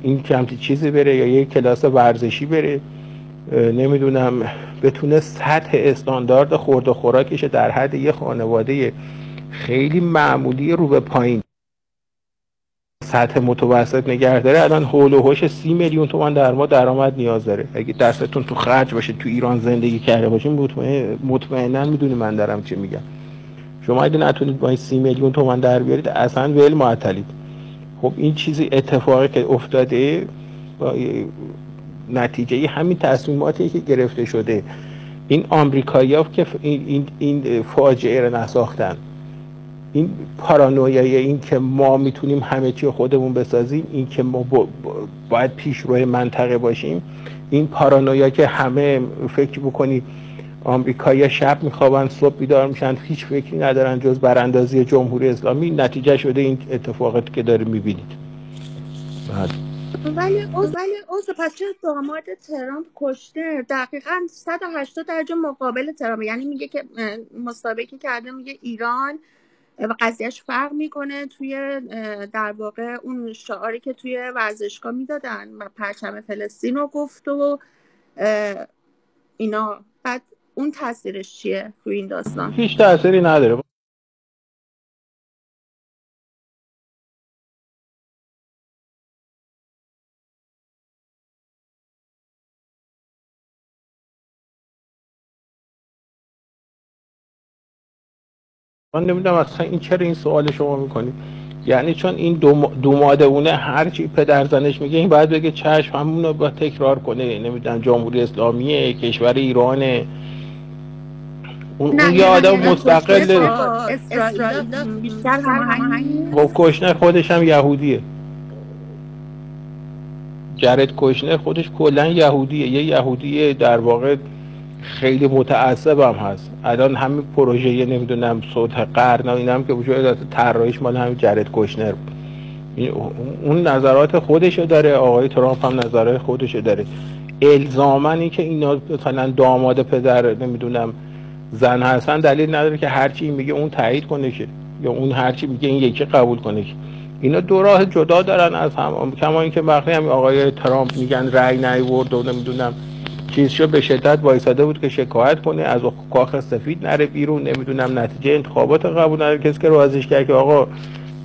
این کمتی چیزی بره یا یه کلاس ورزشی بره نمی‌دونم بتونه سطح استاندارد خورد و خوراکش در حد یه خانواده خیلی معمولی رو به پایین. سطح متوسط نگه داره. الان حول و حوش سی میلیون تومان در ما درآمد نیاز داره. اگه دستتون تو خرج باشه تو ایران زندگی کرده باشین مطمئن مطمئنا می‌دونی من دارم چه میگم. شما اگه نتونید با این سی میلیون تومان در بیارید اصلا ول معطلید. خب این چیزی اتفاقی که افتاده نتیجه همین تصمیماتی که گرفته شده. این آمریکایی ها که این, این, این فاجعه رو نساختن. این پارانویای این که ما می‌تونیم همه چی خودمون بسازیم این که ما باید پیش روی منطقه باشیم. این پارانویا که همه فکر بکنی آمریکایی شب میخوابن صبح بیدار میشن هیچ فکری ندارن جز براندازی جمهوری اسلامی. نتیجه شده این اتفاقات که داره می‌بینید. ولی ولی اوز پس چرا داماد ترامپ کشته؟ دقیقا 180 درجه مقابل ترامپ. یعنی میگه که مسابقه کرده میگه ایران و قضیهش فرق می‌کنه توی در واقع اون شعاری که توی ورزشگاه می‌دادن و پرچم فلسطین رو گفت و اینا. بعد اون تاثیرش چیه تو این داستان؟ هیچ تاثیری نداره. من نمی‌دونم اصلا این چرا این سوال شما می‌کنید یعنی چون این دو ماده هر چی پدر زنش میگه این باید بگه چشم همون رو با تکرار کنه. نمی‌دونم جمهوری اسلامیه کشور ایرانه. اون, اون یه آدم مستقل بیشتر خب کشنر خودش هم یهودیه. جرد کشنر خودش کلا یهودیه. یه یهودی در واقع خیلی متعصب هم هست. الان همین پروژه نمی‌دونم صوت قرن این هم که وجود طراحیش مال همین جرد کشنر بود اون نظرات خودشو داره آقای ترامپ هم نظرات خودشو داره. الزامنی که اینا مثلا داماد پدر نمی‌دونم زن هستن دلیل نداره که هرچی این میگه اون تایید کنه که یا اون هرچی میگه این یکی قبول کنه که. اینا دو راه جدا دارن از هم کما اینکه وقتی هم آقای ترامپ میگن رأی نیورد و نمی‌دونم چیزشو به شدت وایساده بود که شکایت کنه از کاخ سفید نره بیرون نمی‌دونم نتیجه انتخابات قبول نره کسی که روزش کرد که آقا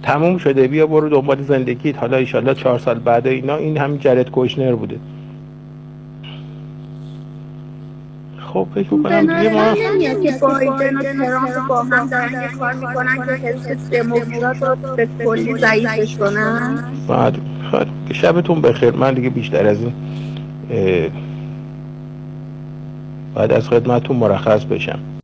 تموم شده بیا برو دنبال زندگیت حالا ایشالله چهار سال بعد اینا این همین جرد کوشنر بوده. خب فکر می‌کنم دیگه ما نمیاد که بایدن و ترامپ با هم دارن یه کار می‌کنن که حزب دموکرات رو به کلی ضعیفش کنن بعد شبتون بخیر. من دیگه بیشتر از این بعد از خدمتتون مرخص بشم.